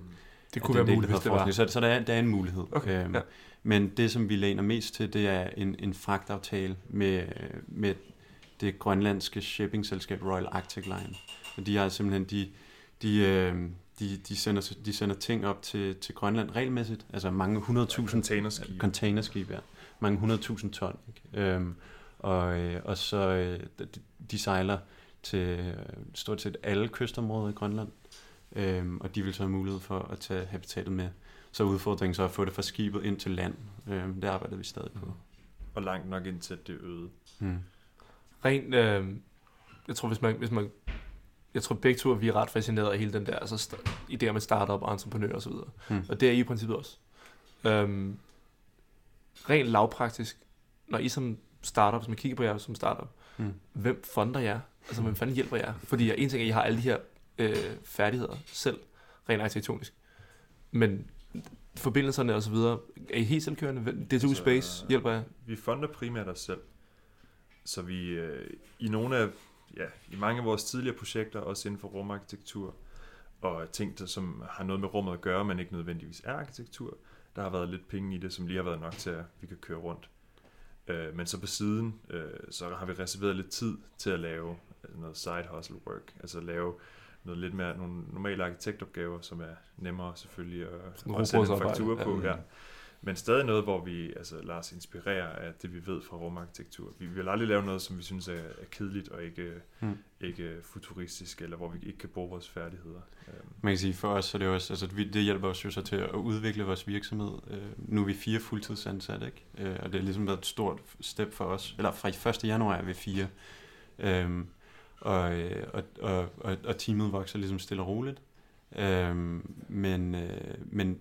[SPEAKER 4] Det kunne
[SPEAKER 1] den
[SPEAKER 4] være muligt, hvis det var.
[SPEAKER 1] Så, så der, er, der er en mulighed.
[SPEAKER 4] Okay,
[SPEAKER 1] Øhm,
[SPEAKER 4] ja.
[SPEAKER 1] Men det, som vi læner mest til, det er en, en fragtaftale med, med det grønlandske shippingselskab Royal Arctic Line. Og de har simpelthen, de, de, øh, de, de, sender, de sender ting op til, til Grønland regelmæssigt, altså mange 100.000
[SPEAKER 2] Containerskib.
[SPEAKER 1] containerskib, ja. Mange 100.000 ton. Ikke? Øhm, og, øh, og så øh, de, de sejler til øh, stort set alle kystområder i Grønland, øhm, og de vil så have mulighed for at tage habitatet med. Så udfordringen så at få det fra skibet ind til land. Øhm, det arbejder vi stadig på.
[SPEAKER 2] Og langt nok indtil at det øde.
[SPEAKER 1] Mm.
[SPEAKER 4] Rent, øh, jeg tror, hvis man, hvis man, jeg tror begge to, at vi er ret fascineret af hele den der, altså st- idéer med startup og entreprenør og så videre.
[SPEAKER 1] Mm.
[SPEAKER 4] Og det er I i princippet også. Øhm, rent lavpraktisk, når I som startup, hvis man kigger på jer som startup,
[SPEAKER 1] Mm.
[SPEAKER 4] hvem fonder jer? Altså, hvem fanden hjælper jer? Fordi en ting er, at I har alle de her øh, færdigheder selv, rent arkitektonisk. Men forbindelserne og så videre, er I helt selvkørende? DTU
[SPEAKER 2] Så-
[SPEAKER 4] Space hjælper jer?
[SPEAKER 2] Vi fonder primært os selv. Så vi, øh, i nogle af, ja, i mange af vores tidligere projekter, også inden for rumarkitektur, og ting, der, som har noget med rummet at gøre, men ikke nødvendigvis er arkitektur, der har været lidt penge i det, som lige har været nok til, at vi kan køre rundt. Øh, men så på siden, øh, så har vi reserveret lidt tid til at lave noget side hustle work, altså lave noget lidt mere nogle normale arkitektopgaver, som er nemmere selvfølgelig at, at sætte en faktura på. Ja. Ja. Men stadig noget, hvor vi altså, lader os inspirere af det, vi ved fra rumarkitektur. Vi vil aldrig lave noget, som vi synes er, er kedeligt og ikke, mm. ikke futuristisk, eller hvor vi ikke kan bruge vores færdigheder. Øhm.
[SPEAKER 1] Man kan sige, for os så det også, altså, det hjælper os jo så til at udvikle vores virksomhed. Øh, nu er vi fire fuldtidsansatte, ikke? Øh, og det har ligesom været et stort step for os. Eller fra 1. januar er vi fire. Øhm, og, og, og, og, og teamet vokser ligesom stille og roligt. Øhm, men, øh, men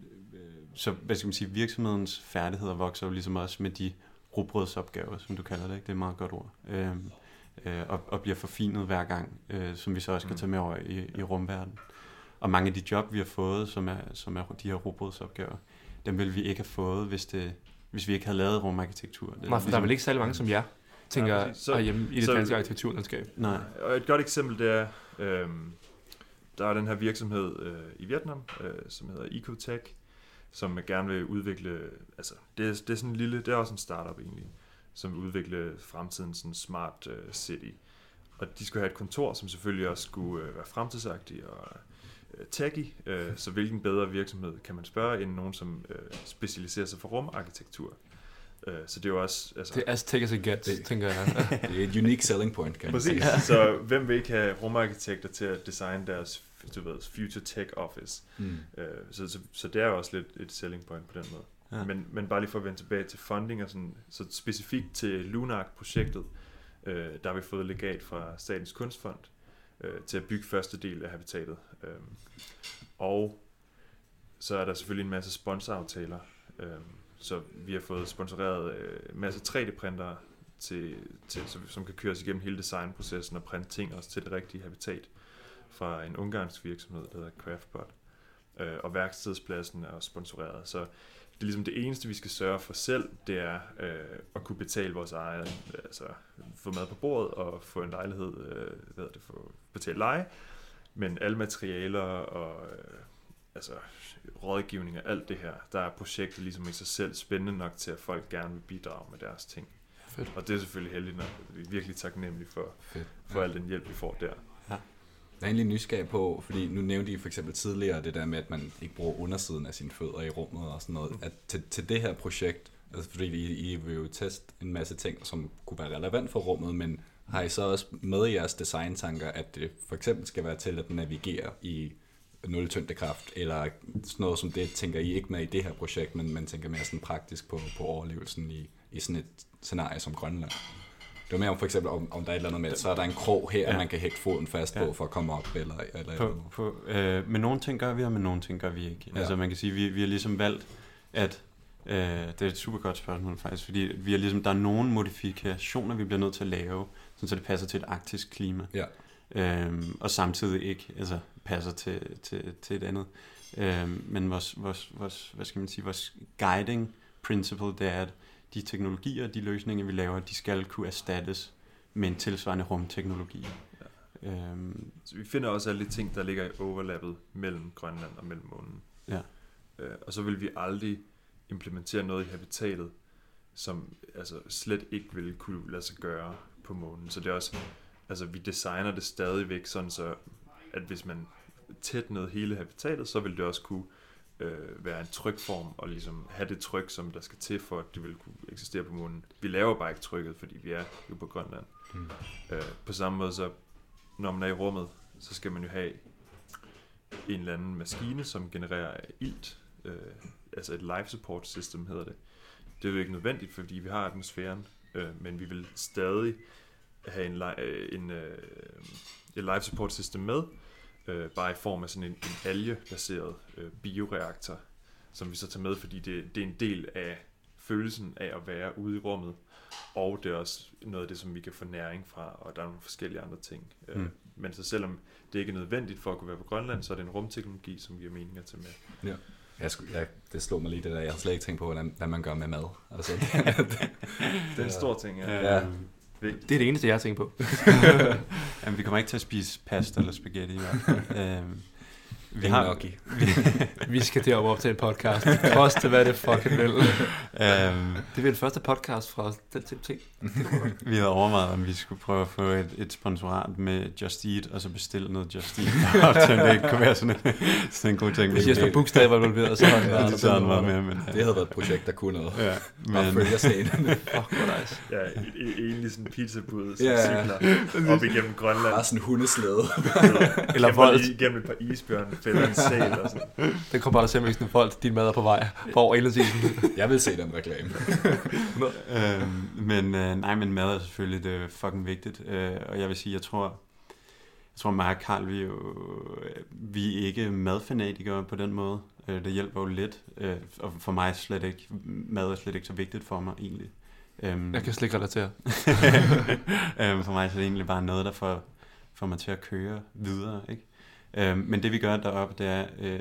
[SPEAKER 1] så hvad skal man sige, virksomhedens færdigheder vokser jo ligesom også med de rugbrødsopgaver, som du kalder det. Ikke? Det er et meget godt ord. Øhm, øh, og, og bliver forfinet hver gang, øh, som vi så også kan mm. tage med over i, i rumverdenen. Og mange af de job, vi har fået, som er, som er de her rugbrødsopgaver, dem ville vi ikke have fået, hvis, det, hvis vi ikke havde lavet rumarkitektur.
[SPEAKER 4] Det, Nej, for ligesom, der er vel ikke særlig mange som jer, tænker ja, så, hjemme i det så, danske arkitekturlandskab.
[SPEAKER 2] Nej. Og et godt eksempel, det er, øh, der er den her virksomhed øh, i Vietnam, øh, som hedder Ecotech, som gerne vil udvikle, altså det er, det er sådan en lille, det er også en startup egentlig, som vil udvikle fremtidens sådan smart uh, city. Og de skulle have et kontor, som selvfølgelig også skulle uh, være fremtidsagtigt og uh, techy, uh, så hvilken bedre virksomhed kan man spørge, end nogen, som uh, specialiserer sig for rumarkitektur. Uh, så det er jo også...
[SPEAKER 4] Altså, det er as tech as it gets, det, tænker jeg.
[SPEAKER 3] det er et unique selling point, kan
[SPEAKER 2] Præcis.
[SPEAKER 3] man
[SPEAKER 2] sige. så hvem vil ikke have rumarkitekter til at designe deres du ved, Future Tech Office. Mm. Øh, så, så, så det er jo også lidt et selling point på den måde. Ja. Men, men bare lige for at vende tilbage til funding, og sådan, så specifikt til Lunark-projektet, øh, der har vi fået legat fra Statens Kunstfond øh, til at bygge første del af habitatet. Øh, og så er der selvfølgelig en masse sponsoraftaler. Øh, så vi har fået sponsoreret øh, en masse 3D-printere, til, til, som kan køres igennem hele designprocessen og printe ting også til det rigtige habitat fra en ungarsk virksomhed, der hedder Craftbot. Øh, og værkstedspladsen er sponsoreret. Så det er ligesom det eneste, vi skal sørge for selv, det er øh, at kunne betale vores eget, altså få mad på bordet og få en lejlighed, øh, hvad det, få betale leje. Men alle materialer og øh, altså rådgivning og alt det her, der er projektet ligesom i sig selv spændende nok til, at folk gerne vil bidrage med deres ting. Fedt. Og det er selvfølgelig heldigt, når vi er virkelig taknemmelige for, Fedt. for al den hjælp, vi får der.
[SPEAKER 3] Jeg er egentlig nysgerrig på, fordi nu nævnte I for eksempel tidligere det der med, at man ikke bruger undersiden af sine fødder i rummet og sådan noget. At til, til det her projekt, altså fordi I, I vil jo teste en masse ting, som kunne være relevant for rummet, men har I så også med i jeres designtanker, at det for eksempel skal være til at navigere i nul kraft, eller sådan noget som det, tænker I ikke med i det her projekt, men man tænker mere sådan praktisk på, på overlevelsen i, i sådan et scenarie som Grønland? Det var mere om for eksempel, om, om der er et eller andet med, så er der en krog her, ja. man kan hægte foden fast ja. på for at komme op. Eller, eller
[SPEAKER 1] på, på, øh, med nogle ting gør vi, og med nogle ting gør vi ikke. Ja. Altså man kan sige, vi, vi har ligesom valgt, at øh, det er et super godt spørgsmål faktisk, fordi vi har ligesom, der er nogle modifikationer, vi bliver nødt til at lave, så det passer til et arktisk klima. Ja. Øhm, og samtidig ikke altså, passer til, til, til et andet. Øhm, men vores, vores, vores, hvad skal man sige, vores guiding principle, det er, at de teknologier, de løsninger, vi laver, de skal kunne erstattes med en tilsvarende rumteknologi. Ja.
[SPEAKER 2] Øhm, så vi finder også alle de ting, der ligger i overlappet mellem Grønland og mellem månen. Ja. Øh, og så vil vi aldrig implementere noget i habitatet, som altså, slet ikke vil kunne lade sig gøre på månen. Så det er også, altså vi designer det stadigvæk sådan så, at hvis man tæt ned hele habitatet, så vil det også kunne øh, være en trykform og ligesom have det tryk, som der skal til for, at det vil kunne eksistere på månen. Vi laver bare ikke trykket, fordi vi er jo på Grønland. Mm. Øh, på samme måde så, når man er i rummet, så skal man jo have en eller anden maskine, som genererer ilt, øh, altså et life support system hedder det. Det er jo ikke nødvendigt, fordi vi har atmosfæren, øh, men vi vil stadig have en, øh, en, øh, et life support system med, øh, bare i form af sådan en, en algebaseret øh, bioreaktor, som vi så tager med, fordi det, det er en del af følelsen af at være ude i rummet, og det er også noget af det, som vi kan få næring fra, og der er nogle forskellige andre ting. Øh, mm. Men så selvom det ikke er nødvendigt for at kunne være på Grønland, så er det en rumteknologi, som vi har mening at tage med.
[SPEAKER 3] Ja. Jeg, skulle, jeg, det slog mig lige det der. Jeg har slet ikke tænkt på, hvordan, hvad man gør med mad. Altså, det,
[SPEAKER 2] det, det er en stor ting, ja. ja.
[SPEAKER 4] Det er det eneste, jeg har tænkt på.
[SPEAKER 1] Jamen, vi kommer ikke til at spise pasta eller spaghetti i hvert fald. øhm,
[SPEAKER 3] Vi har Gnocchi.
[SPEAKER 4] Vi skal deroppe op til en podcast. Koste hvad det fucking vil.
[SPEAKER 1] øhm,
[SPEAKER 4] Det er den første podcast fra den ting.
[SPEAKER 1] vi havde overvejet, om vi skulle prøve at få et, et sponsorat med Just Eat, og så bestille noget Just Eat. Og til, det ikke kunne være sådan en, sådan en god ting.
[SPEAKER 4] Hvis jeg står bogstaver involveret, så har det
[SPEAKER 1] Ja,
[SPEAKER 4] været
[SPEAKER 1] det så han meget mere, men...
[SPEAKER 3] Det havde været et projekt, der kunne noget.
[SPEAKER 1] Ja,
[SPEAKER 3] Bare
[SPEAKER 1] men,
[SPEAKER 3] følge scenen.
[SPEAKER 4] Fuck, hvor nice.
[SPEAKER 2] Ja, e- e- egentlig sådan en pizzabud, som
[SPEAKER 3] Ja, ja.
[SPEAKER 2] cykler op igennem Grønland.
[SPEAKER 3] Bare sådan en hundeslæde.
[SPEAKER 4] Eller
[SPEAKER 2] lige igennem et par isbjørn, fælder en sæl og sådan.
[SPEAKER 4] Den kommer bare at sådan folk, din mad er på vej. På over hele tiden.
[SPEAKER 3] Jeg vil se den reklame.
[SPEAKER 1] øhm, men øh, nej, men mad er selvfølgelig det er fucking vigtigt. Øh, og jeg vil sige, jeg tror, jeg tror mig og Carl, vi er jo øh, vi er ikke madfanatikere på den måde. Øh, det hjælper jo lidt. Øh, og for mig slet ikke, mad er slet ikke så vigtigt for mig egentlig. Øhm,
[SPEAKER 4] Jeg kan slet ikke relatere.
[SPEAKER 1] øhm, for mig så er det egentlig bare noget, der får, får mig til at køre videre. Ikke? Øhm, men det vi gør deroppe, det er... Øh,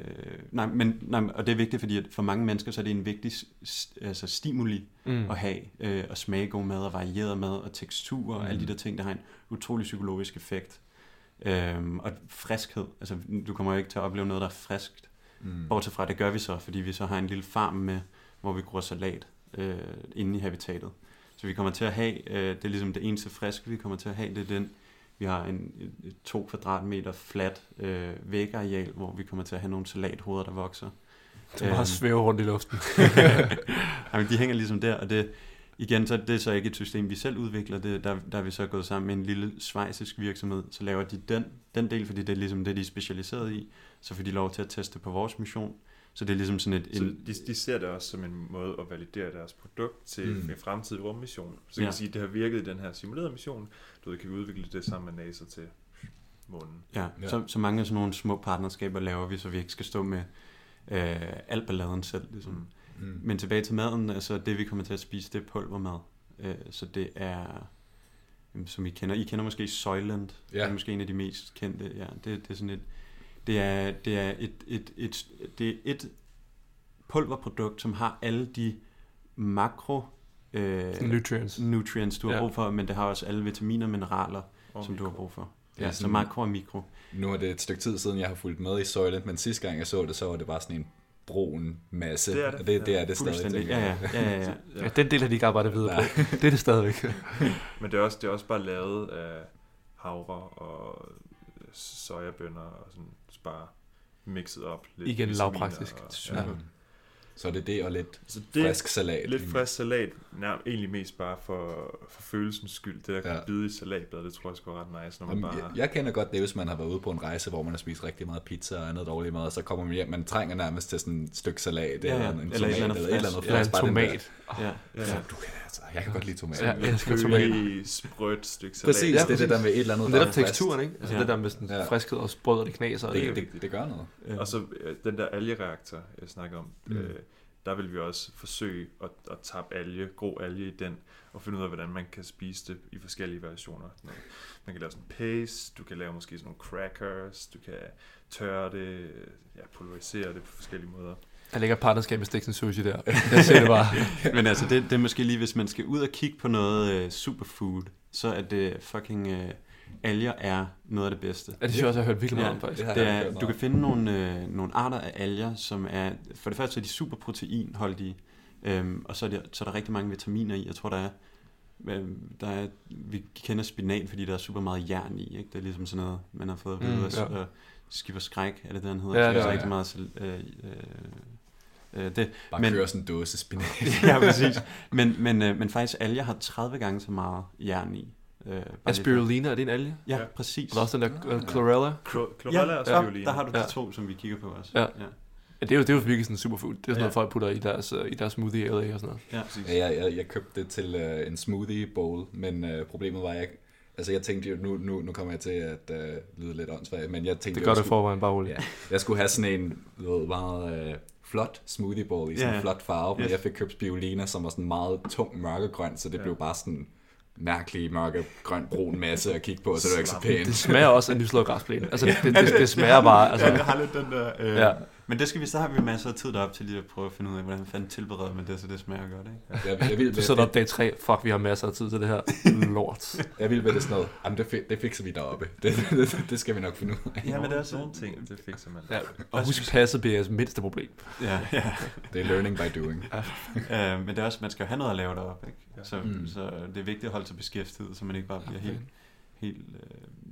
[SPEAKER 1] nej, men, nej, og det er vigtigt, fordi for mange mennesker så er det en vigtig s- altså stimuli
[SPEAKER 4] Mm.
[SPEAKER 1] at have. Øh, at smage god mad og varieret mad og tekstur og
[SPEAKER 3] Mm.
[SPEAKER 1] alle de der ting, der har en utrolig psykologisk effekt. Øhm, og friskhed. Altså, du kommer jo ikke til at opleve noget, der er friskt.
[SPEAKER 3] Mm.
[SPEAKER 1] Bortset fra, det gør vi så, fordi vi så har en lille farm med, hvor vi gror salat øh, inde i habitatet. Så vi kommer til at have, øh, det er ligesom det eneste friske, vi kommer til at have, det er den, vi har en to kvadratmeter flat øh, vægareal, hvor vi kommer til at have nogle salathoveder, der vokser.
[SPEAKER 4] Du bare
[SPEAKER 1] Øhm.
[SPEAKER 4] svæver rundt i luften.
[SPEAKER 1] Jamen, de hænger ligesom der, og det, igen, så det er så ikke et system, vi selv udvikler. Det, der, der er vi så gået sammen med en lille svejsisk virksomhed, så laver de den, den del, fordi det er ligesom det, de er specialiseret i. Så får de lov til at teste på vores mission. Så det er ligesom sådan et...
[SPEAKER 2] Så
[SPEAKER 1] En,
[SPEAKER 2] de, de ser det også som en måde at validere deres produkt til
[SPEAKER 3] Mm.
[SPEAKER 2] en fremtidig rummission. Så kan
[SPEAKER 1] Ja.
[SPEAKER 2] sige, at det har virket i den her simulerede mission. Du ved, kan vi udvikle det sammen med NASA til månen.
[SPEAKER 1] ja,
[SPEAKER 3] Ja.
[SPEAKER 1] Så, så mange af sådan nogle små partnerskaber laver vi, så vi ikke skal stå med øh, alt balladen selv. Ligesom.
[SPEAKER 2] Mm.
[SPEAKER 3] Mm.
[SPEAKER 1] Men tilbage til maden, altså det vi kommer til at spise, det er pulvermad. Øh, så det er, som I kender, I kender måske Soylent,
[SPEAKER 3] Ja.
[SPEAKER 1] det er måske en af de mest kendte, ja, det, det er sådan et, det er, det er et, et, et, det er et pulverprodukt, som har alle de makro øh,
[SPEAKER 4] Nutrients.
[SPEAKER 1] nutrients, du har
[SPEAKER 4] Ja.
[SPEAKER 1] brug for, men det har også alle vitaminer og mineraler,
[SPEAKER 2] Og
[SPEAKER 1] som du har
[SPEAKER 2] mikro.
[SPEAKER 1] brug for. Ja, så makro og mikro.
[SPEAKER 3] Nu er det et stykke tid siden, jeg har fulgt med i Soylent, men sidste gang jeg så det, så var det bare sådan en brun masse.
[SPEAKER 2] Det er det.
[SPEAKER 3] Og det, det er det stadig.
[SPEAKER 1] Ja, ja, ja, ja, ja.
[SPEAKER 4] Ja, den del har de ikke arbejdet videre
[SPEAKER 3] Nej.
[SPEAKER 4] på. Det er det stadigvæk.
[SPEAKER 2] Men det er, også, det er også bare lavet af havre og sojabønner og sådan bare mixet op. Lidt
[SPEAKER 4] Igen lavpraktisk.
[SPEAKER 2] Og, ja.
[SPEAKER 3] Så det er det og lidt
[SPEAKER 2] Så det
[SPEAKER 3] frisk salat.
[SPEAKER 2] lidt frisk salat, nær, egentlig mest bare for, for følelsens skyld. Det der kan
[SPEAKER 3] Ja.
[SPEAKER 2] bide i salatbladet, det tror jeg sgu er ret nice, når man
[SPEAKER 3] Jamen,
[SPEAKER 2] bare...
[SPEAKER 3] jeg, jeg kender godt det, hvis man har været ude på en rejse, hvor man har spist rigtig meget pizza og andet dårlig mad, og så kommer man hjem, man trænger nærmest til sådan et stykke salat,
[SPEAKER 1] Ja, ja.
[SPEAKER 3] eller en
[SPEAKER 1] Eller
[SPEAKER 3] tomat,
[SPEAKER 1] et eller andet
[SPEAKER 3] eller et eller andet
[SPEAKER 1] frisk.
[SPEAKER 4] Eller en
[SPEAKER 3] bare den der-
[SPEAKER 4] tomat.
[SPEAKER 1] ja.
[SPEAKER 3] Ja, du kan altså, jeg kan godt lide tomat.
[SPEAKER 4] Ja, jeg elsker tomater.
[SPEAKER 2] sprødt stykke salat.
[SPEAKER 3] Præcis,
[SPEAKER 4] Ja,
[SPEAKER 3] det er det der med et eller andet,
[SPEAKER 4] det
[SPEAKER 3] er
[SPEAKER 4] der teksturen, ikke? Altså
[SPEAKER 1] Ja.
[SPEAKER 4] det der med sådan
[SPEAKER 3] Ja.
[SPEAKER 4] friskhed og sprød, og det knaser. og
[SPEAKER 3] Det, det, det gør noget.
[SPEAKER 1] Ja.
[SPEAKER 2] Og så øh, den der algereaktor, jeg snakker om,
[SPEAKER 3] Mm.
[SPEAKER 2] øh, der vil vi også forsøge at, at tappe alge, grå alge i den, og finde ud af, hvordan man kan spise det i forskellige variationer. Noget. Man kan lave sådan en paste, du kan lave måske sådan nogle crackers, du kan tørre det, ja, pulverisere det på forskellige måder.
[SPEAKER 4] Der ligger partnerskab med Stiksen Sushi der. Jeg ser det bare.
[SPEAKER 1] Men altså, det, det er måske lige, hvis man skal ud og kigge på noget uh, superfood, så er det fucking... Uh, alger er noget af det bedste.
[SPEAKER 4] Ja, det synes jeg også, jeg har hørt virkelig meget
[SPEAKER 1] Ja,
[SPEAKER 4] om, faktisk.
[SPEAKER 3] det
[SPEAKER 1] er,
[SPEAKER 3] meget
[SPEAKER 1] du kan finde nogle, øh, nogle arter af alger, som er... For det første er de super proteinholdige, øhm, og så er, der, så er der rigtig mange vitaminer i. Jeg tror, der er... øhm, Der er, vi kender spinat, fordi der er super meget jern i. Ikke? Det er ligesom sådan noget, man har fået at vide.
[SPEAKER 4] Mm, ja.
[SPEAKER 1] ja. Skipper skræk, er det det, han hedder?
[SPEAKER 4] Ja, det
[SPEAKER 1] der
[SPEAKER 4] er
[SPEAKER 1] rigtig meget... sal- Øh, øh, øh, det,
[SPEAKER 3] Bare
[SPEAKER 1] Men-
[SPEAKER 3] køre sådan en dåse spinat.
[SPEAKER 1] ja, præcis. Men, men, øh, men faktisk, alger har 30 gange så meget jern i. Øh,
[SPEAKER 4] Er spirulina, er det en alge?
[SPEAKER 1] Ja,
[SPEAKER 2] Ja.
[SPEAKER 1] præcis.
[SPEAKER 4] Og der er også den der uh, chlorella.
[SPEAKER 2] Chlor- Chlorella
[SPEAKER 1] ja,
[SPEAKER 2] og
[SPEAKER 1] ja,
[SPEAKER 2] spirulina.
[SPEAKER 1] der har du de
[SPEAKER 4] Ja.
[SPEAKER 1] to, som vi kigger på også.
[SPEAKER 4] Ja.
[SPEAKER 1] ja.
[SPEAKER 4] Ja, det er jo, det er jo virkelig sådan en superfood. Det er sådan noget,
[SPEAKER 1] Ja.
[SPEAKER 4] folk putter i deres, uh, i deres smoothie eller og sådan noget.
[SPEAKER 1] ja.
[SPEAKER 2] Præcis.
[SPEAKER 3] Ja, jeg, jeg, jeg købte det til øh, en smoothie bowl, men øh, problemet var, at jeg, altså jeg tænkte jo, nu, nu, nu kommer jeg til at øh, lyde lidt åndssvagt, men jeg tænkte,
[SPEAKER 4] Det gør
[SPEAKER 3] jeg
[SPEAKER 4] det
[SPEAKER 3] skulle-
[SPEAKER 4] forvejen bare roligt.
[SPEAKER 3] Ja, jeg skulle have sådan en du ved, meget øh, flot smoothie bowl i sådan
[SPEAKER 1] Ja,
[SPEAKER 3] en flot farve, men
[SPEAKER 1] Yes.
[SPEAKER 3] jeg fik købt spirulina, som var sådan meget tung mørkegrøn, så det
[SPEAKER 2] Ja.
[SPEAKER 3] blev bare sådan mærkelig mørkegrøn brun masse at kigge på, så det var ikke så pænt.
[SPEAKER 4] Det smager også af nyslået græsplæne. Altså, det, det, det, det smager bare... Altså,
[SPEAKER 1] Ja, det har lidt den der... Øh,
[SPEAKER 4] Ja.
[SPEAKER 1] Men det skal vi, så har vi masser af tid derop til lige at prøve at finde ud af, hvordan fanden tilbereder man det, så det smager godt, ikke?
[SPEAKER 3] Jeg, jeg, vil,
[SPEAKER 4] Du sidder op dag 3. Fuck, vi har masser af tid til det her. Lort.
[SPEAKER 3] jeg vil ved det sådan noget. Jamen, det, fi- det fikser vi deroppe. Det, det, det, skal vi nok finde ud af.
[SPEAKER 1] Ja, men det er også-
[SPEAKER 2] nogle ting, det fikser man.
[SPEAKER 4] Ja, og husk, passet bliver jeres mindste problem.
[SPEAKER 1] Ja, ja.
[SPEAKER 3] Det er learning by doing.
[SPEAKER 1] Øh, men det er også, man skal jo have noget at lave derop, ikke?
[SPEAKER 2] Ja.
[SPEAKER 1] Så,
[SPEAKER 3] Mm.
[SPEAKER 1] så det er vigtigt at holde sig beskæftiget, så man ikke bare bliver helt, helt øh,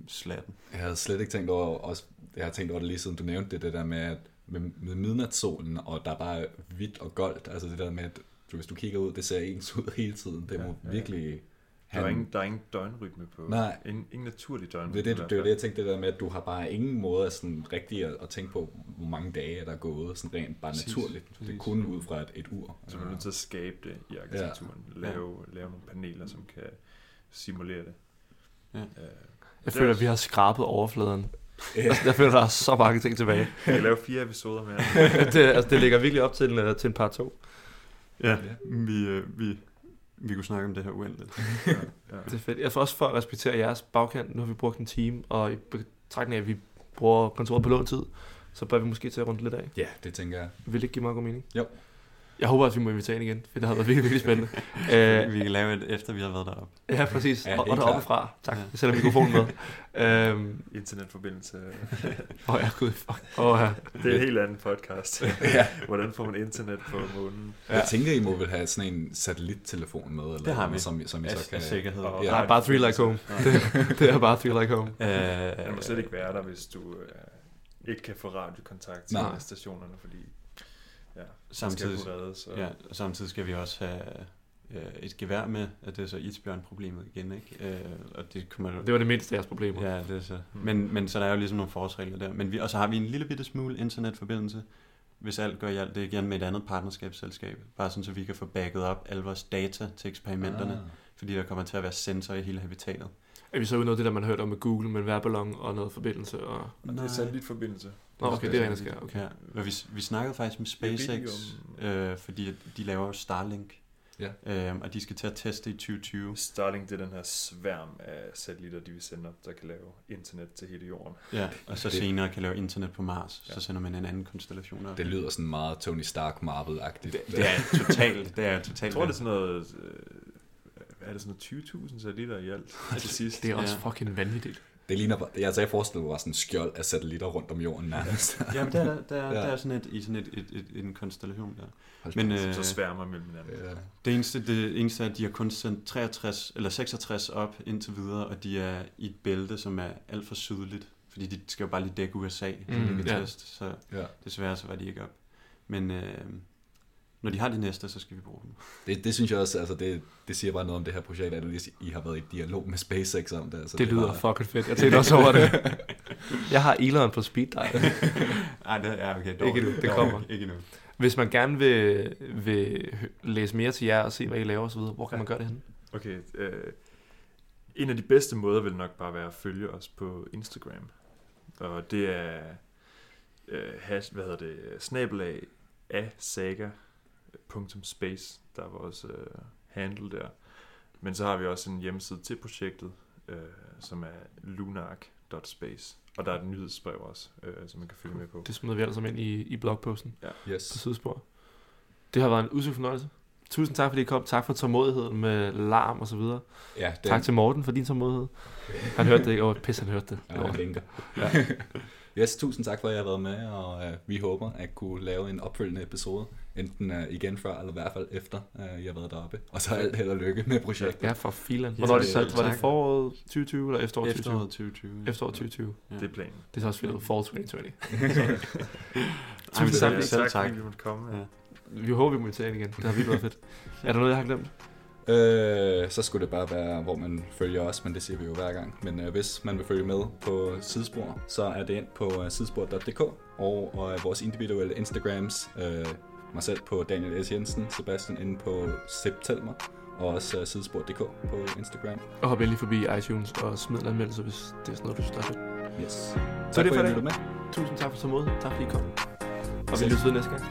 [SPEAKER 1] slatten.
[SPEAKER 3] Jeg havde slet ikke tænkt over, også, jeg har tænkt over det lige siden du nævnte det, det der med, at med, med midnatssolen, og der er bare hvidt og goldt, altså det der med, at du, hvis du kigger ud, det ser ens ud hele tiden. Det må
[SPEAKER 2] Ja, ja.
[SPEAKER 3] virkelig
[SPEAKER 2] Der er,
[SPEAKER 3] have...
[SPEAKER 2] ingen, der er ingen døgnrytme på.
[SPEAKER 3] Nej.
[SPEAKER 2] Ingen, ingen naturlig døgnrytme.
[SPEAKER 3] Det er det, det, er det, jeg tænkte, det der med, at du har bare ingen måde at sådan rigtig at, at tænke på, hvor mange dage er der er gået, sådan rent bare
[SPEAKER 1] Præcis,
[SPEAKER 3] naturligt. Det er
[SPEAKER 1] præcis.
[SPEAKER 3] kun ud fra et, et ur.
[SPEAKER 2] Så man er nødt til at skabe det i arkitekturen. Ja. Lave, lave nogle paneler, som kan simulere det.
[SPEAKER 1] Ja.
[SPEAKER 2] Øh,
[SPEAKER 4] Jeg føler,
[SPEAKER 2] er
[SPEAKER 4] at vi har skrabet overfladen.
[SPEAKER 3] Ja.
[SPEAKER 4] Jeg føler, der er så mange ting tilbage.
[SPEAKER 2] Vi kan lave fire episoder mere.
[SPEAKER 4] det, altså, det ligger virkelig op til en, øh, til en par to.
[SPEAKER 1] Ja, vi, øh, vi, vi kunne snakke om det her uendeligt.
[SPEAKER 2] ja.
[SPEAKER 4] Det er fedt. Jeg får også for at respektere jeres bagkant. Nu har vi brugt en time, og i betragtning af, at vi bruger kontoret på låntid, så bør vi måske til at runde lidt af.
[SPEAKER 3] ja, det tænker jeg.
[SPEAKER 4] Vil det ikke give meget god mening?
[SPEAKER 3] Jo.
[SPEAKER 4] Jeg håber, at vi må invitere ind igen, for det har været virkelig, virkelig spændende. øh,
[SPEAKER 1] vi kan lave et, efter vi har været deroppe.
[SPEAKER 4] ja, præcis.
[SPEAKER 3] Ja,
[SPEAKER 4] og, og deroppe fra. Tak.
[SPEAKER 1] Ja.
[SPEAKER 4] Jeg sætter mikrofonen med. øhm,
[SPEAKER 2] Internetforbindelse.
[SPEAKER 4] åh, ja, gud. Åh, ja.
[SPEAKER 2] Det er en helt anden podcast.
[SPEAKER 3] Ja.
[SPEAKER 2] Hvordan får man internet på månen?
[SPEAKER 3] Ja. Jeg tænker, I må vel have sådan en satellittelefon med, eller
[SPEAKER 1] Det har vi.
[SPEAKER 3] noget, som, som I
[SPEAKER 1] Af,
[SPEAKER 3] så kan...
[SPEAKER 1] sikkerhed.
[SPEAKER 2] Og-
[SPEAKER 3] Ja.
[SPEAKER 4] Nej, bare Three Like Home. Det, det er bare Three Like Home.
[SPEAKER 1] Øh,
[SPEAKER 2] Man må slet ikke være der, hvis du øh, ikke kan få radiokontakt til
[SPEAKER 3] Nej.
[SPEAKER 2] stationerne, fordi ja,
[SPEAKER 1] Samtidig-
[SPEAKER 2] skal reddes. Og,
[SPEAKER 1] Ja, og samtidig skal vi også have øh, et gevær med, at det er så isbjørn-problemet igen, ikke? Øh, og det kommer
[SPEAKER 4] Det var det mindste af jeres problemer.
[SPEAKER 1] Ja, det er så.
[SPEAKER 2] Mm.
[SPEAKER 1] Men, men så der er jo ligesom nogle forholdsregler der. Men vi, og så har vi en lille bitte smule internetforbindelse, hvis alt går i alt. Det er igen med et andet partnerskabsselskab. Bare sådan, så vi kan få backet op alle vores data til eksperimenterne.
[SPEAKER 3] Ah.
[SPEAKER 1] Fordi der kommer til at være sensorer i hele habitatet.
[SPEAKER 4] Er vi så ude noget af det, der man har hørt om med Google, med en værballon og noget forbindelse? Og...
[SPEAKER 2] Og det er satellitforbindelse.
[SPEAKER 4] Nå, okay, det er rent, sker. Okay.
[SPEAKER 1] Ja, og vi, vi snakkede faktisk med SpaceX,
[SPEAKER 2] Iridium.
[SPEAKER 1] øh, fordi de laver jo Starlink.
[SPEAKER 3] Ja.
[SPEAKER 1] Øh, og de skal til at teste i 2020.
[SPEAKER 2] Starlink, det er den her sværm af satellitter, de vil sende op, der kan lave internet til hele jorden.
[SPEAKER 1] Ja, og så
[SPEAKER 3] Det-
[SPEAKER 1] senere kan lave internet på Mars.
[SPEAKER 2] Ja.
[SPEAKER 1] Så sender man en anden konstellation op.
[SPEAKER 3] Det lyder sådan meget Tony Stark Marvel-agtigt.
[SPEAKER 1] det, det er totalt. Det er totalt.
[SPEAKER 2] Jeg tror, det er sådan noget... Øh, hvad er det sådan noget 20.000 satellitter i alt til sidst?
[SPEAKER 4] Det er også
[SPEAKER 1] Ja.
[SPEAKER 4] fucking vanvittigt.
[SPEAKER 3] Det ligner bare, jeg, altså jeg forestiller mig bare sådan en skjold af satellitter rundt om jorden nærmest.
[SPEAKER 1] Jamen, der, er- der, der,
[SPEAKER 3] Ja.
[SPEAKER 1] der er sådan et, i sådan et, et, et, en konstellation der.
[SPEAKER 3] Hold
[SPEAKER 1] Men øh,
[SPEAKER 2] Så sværmer mellem hinanden.
[SPEAKER 3] Ja.
[SPEAKER 1] det, eneste, det eneste er, at de har kun sendt 63 eller 66 op indtil videre, og de er i et bælte, som er alt for sydligt. Fordi de skal jo bare lige dække USA, mm,
[SPEAKER 4] Mm,
[SPEAKER 1] de kan
[SPEAKER 4] ja.
[SPEAKER 1] teste, så
[SPEAKER 3] Ja.
[SPEAKER 1] desværre så var de ikke op. Men øh, når de har de næste, så skal vi bruge dem.
[SPEAKER 3] Det, det synes jeg også, altså det, det siger bare noget om det her projekt, at I har været i dialog med SpaceX om det. Altså
[SPEAKER 4] Det lyder
[SPEAKER 3] var-
[SPEAKER 4] fucking fedt. Jeg tænkte også over det. Jeg har Elon på speed dial.
[SPEAKER 1] Ej, det er okay.
[SPEAKER 4] Ikke endnu, det kommer.
[SPEAKER 1] Ikke endnu.
[SPEAKER 4] Hvis man gerne vil, vil læse mere til jer og se, hvad I laver osv., hvor kan
[SPEAKER 2] Ja.
[SPEAKER 4] man gøre det henne?
[SPEAKER 2] Okay, øh, en af de bedste måder vil nok bare være at følge os på Instagram. Og det er øh, hash, hvad hedder det, snabelag af saga.space, der er vores øh, handle der. Men så har vi også en hjemmeside til projektet, øh, som er lunark.space. Og der er et nyhedsbrev også, øh, som man kan følge med på.
[SPEAKER 4] Det smider vi sammen ind i, i blogposten på
[SPEAKER 3] Yes.
[SPEAKER 4] Sidespor. Det har været en udsøgt fornøjelse. Tusind tak, fordi I kom. Tak for tålmodigheden med larm og så videre.
[SPEAKER 3] Ja,
[SPEAKER 4] Det... Tak til Morten for din tålmodighed. Han hørte det ikke. Åh, oh, pis, han hørte det.
[SPEAKER 3] Ja, jeg vinker. yes, tusind tak for, at jeg har været med, og uh, vi håber at kunne lave en opfølgende episode, enten uh, igen før, eller i hvert fald efter uh, I har været deroppe. Og så alt held og lykke med projektet.
[SPEAKER 4] Ja, for filan. Hvornår er det sat? Var det foråret 2020 eller efteråret 2020?
[SPEAKER 1] Efteråret 2020. ja.
[SPEAKER 4] Efteråret 2020.
[SPEAKER 1] Ja.
[SPEAKER 2] Det er planen.
[SPEAKER 4] Det er så også fedt. Fall 2020.
[SPEAKER 1] Ej, men
[SPEAKER 4] Tusind tak.
[SPEAKER 1] selv- tak.
[SPEAKER 2] vi måtte komme.
[SPEAKER 1] Ja.
[SPEAKER 4] Vi håber, vi må tage igen. Det har virkelig været fedt. Er der noget, jeg har glemt?
[SPEAKER 3] Øh, så skulle det bare være, hvor man følger os, men det siger vi jo hver gang. Men øh, hvis man vil følge med på Sidespor, så er det ind på uh, sidespor.dk og, og øh, vores individuelle Instagrams. Øh, mig selv på Daniel S. Jensen, Sebastian inde på Septelmer, og også uh, sidespor.dk på Instagram.
[SPEAKER 4] Og hop endelig forbi iTunes og smid en anmeldelse, hvis det er sådan noget, du synes, er.
[SPEAKER 3] Yes.
[SPEAKER 4] Så er
[SPEAKER 3] Tak
[SPEAKER 4] det
[SPEAKER 3] for,
[SPEAKER 4] for
[SPEAKER 3] lyttede med.
[SPEAKER 4] Tusind tak for tålmodighed. Tak fordi I kom. Og vi lyttes ved næste gang.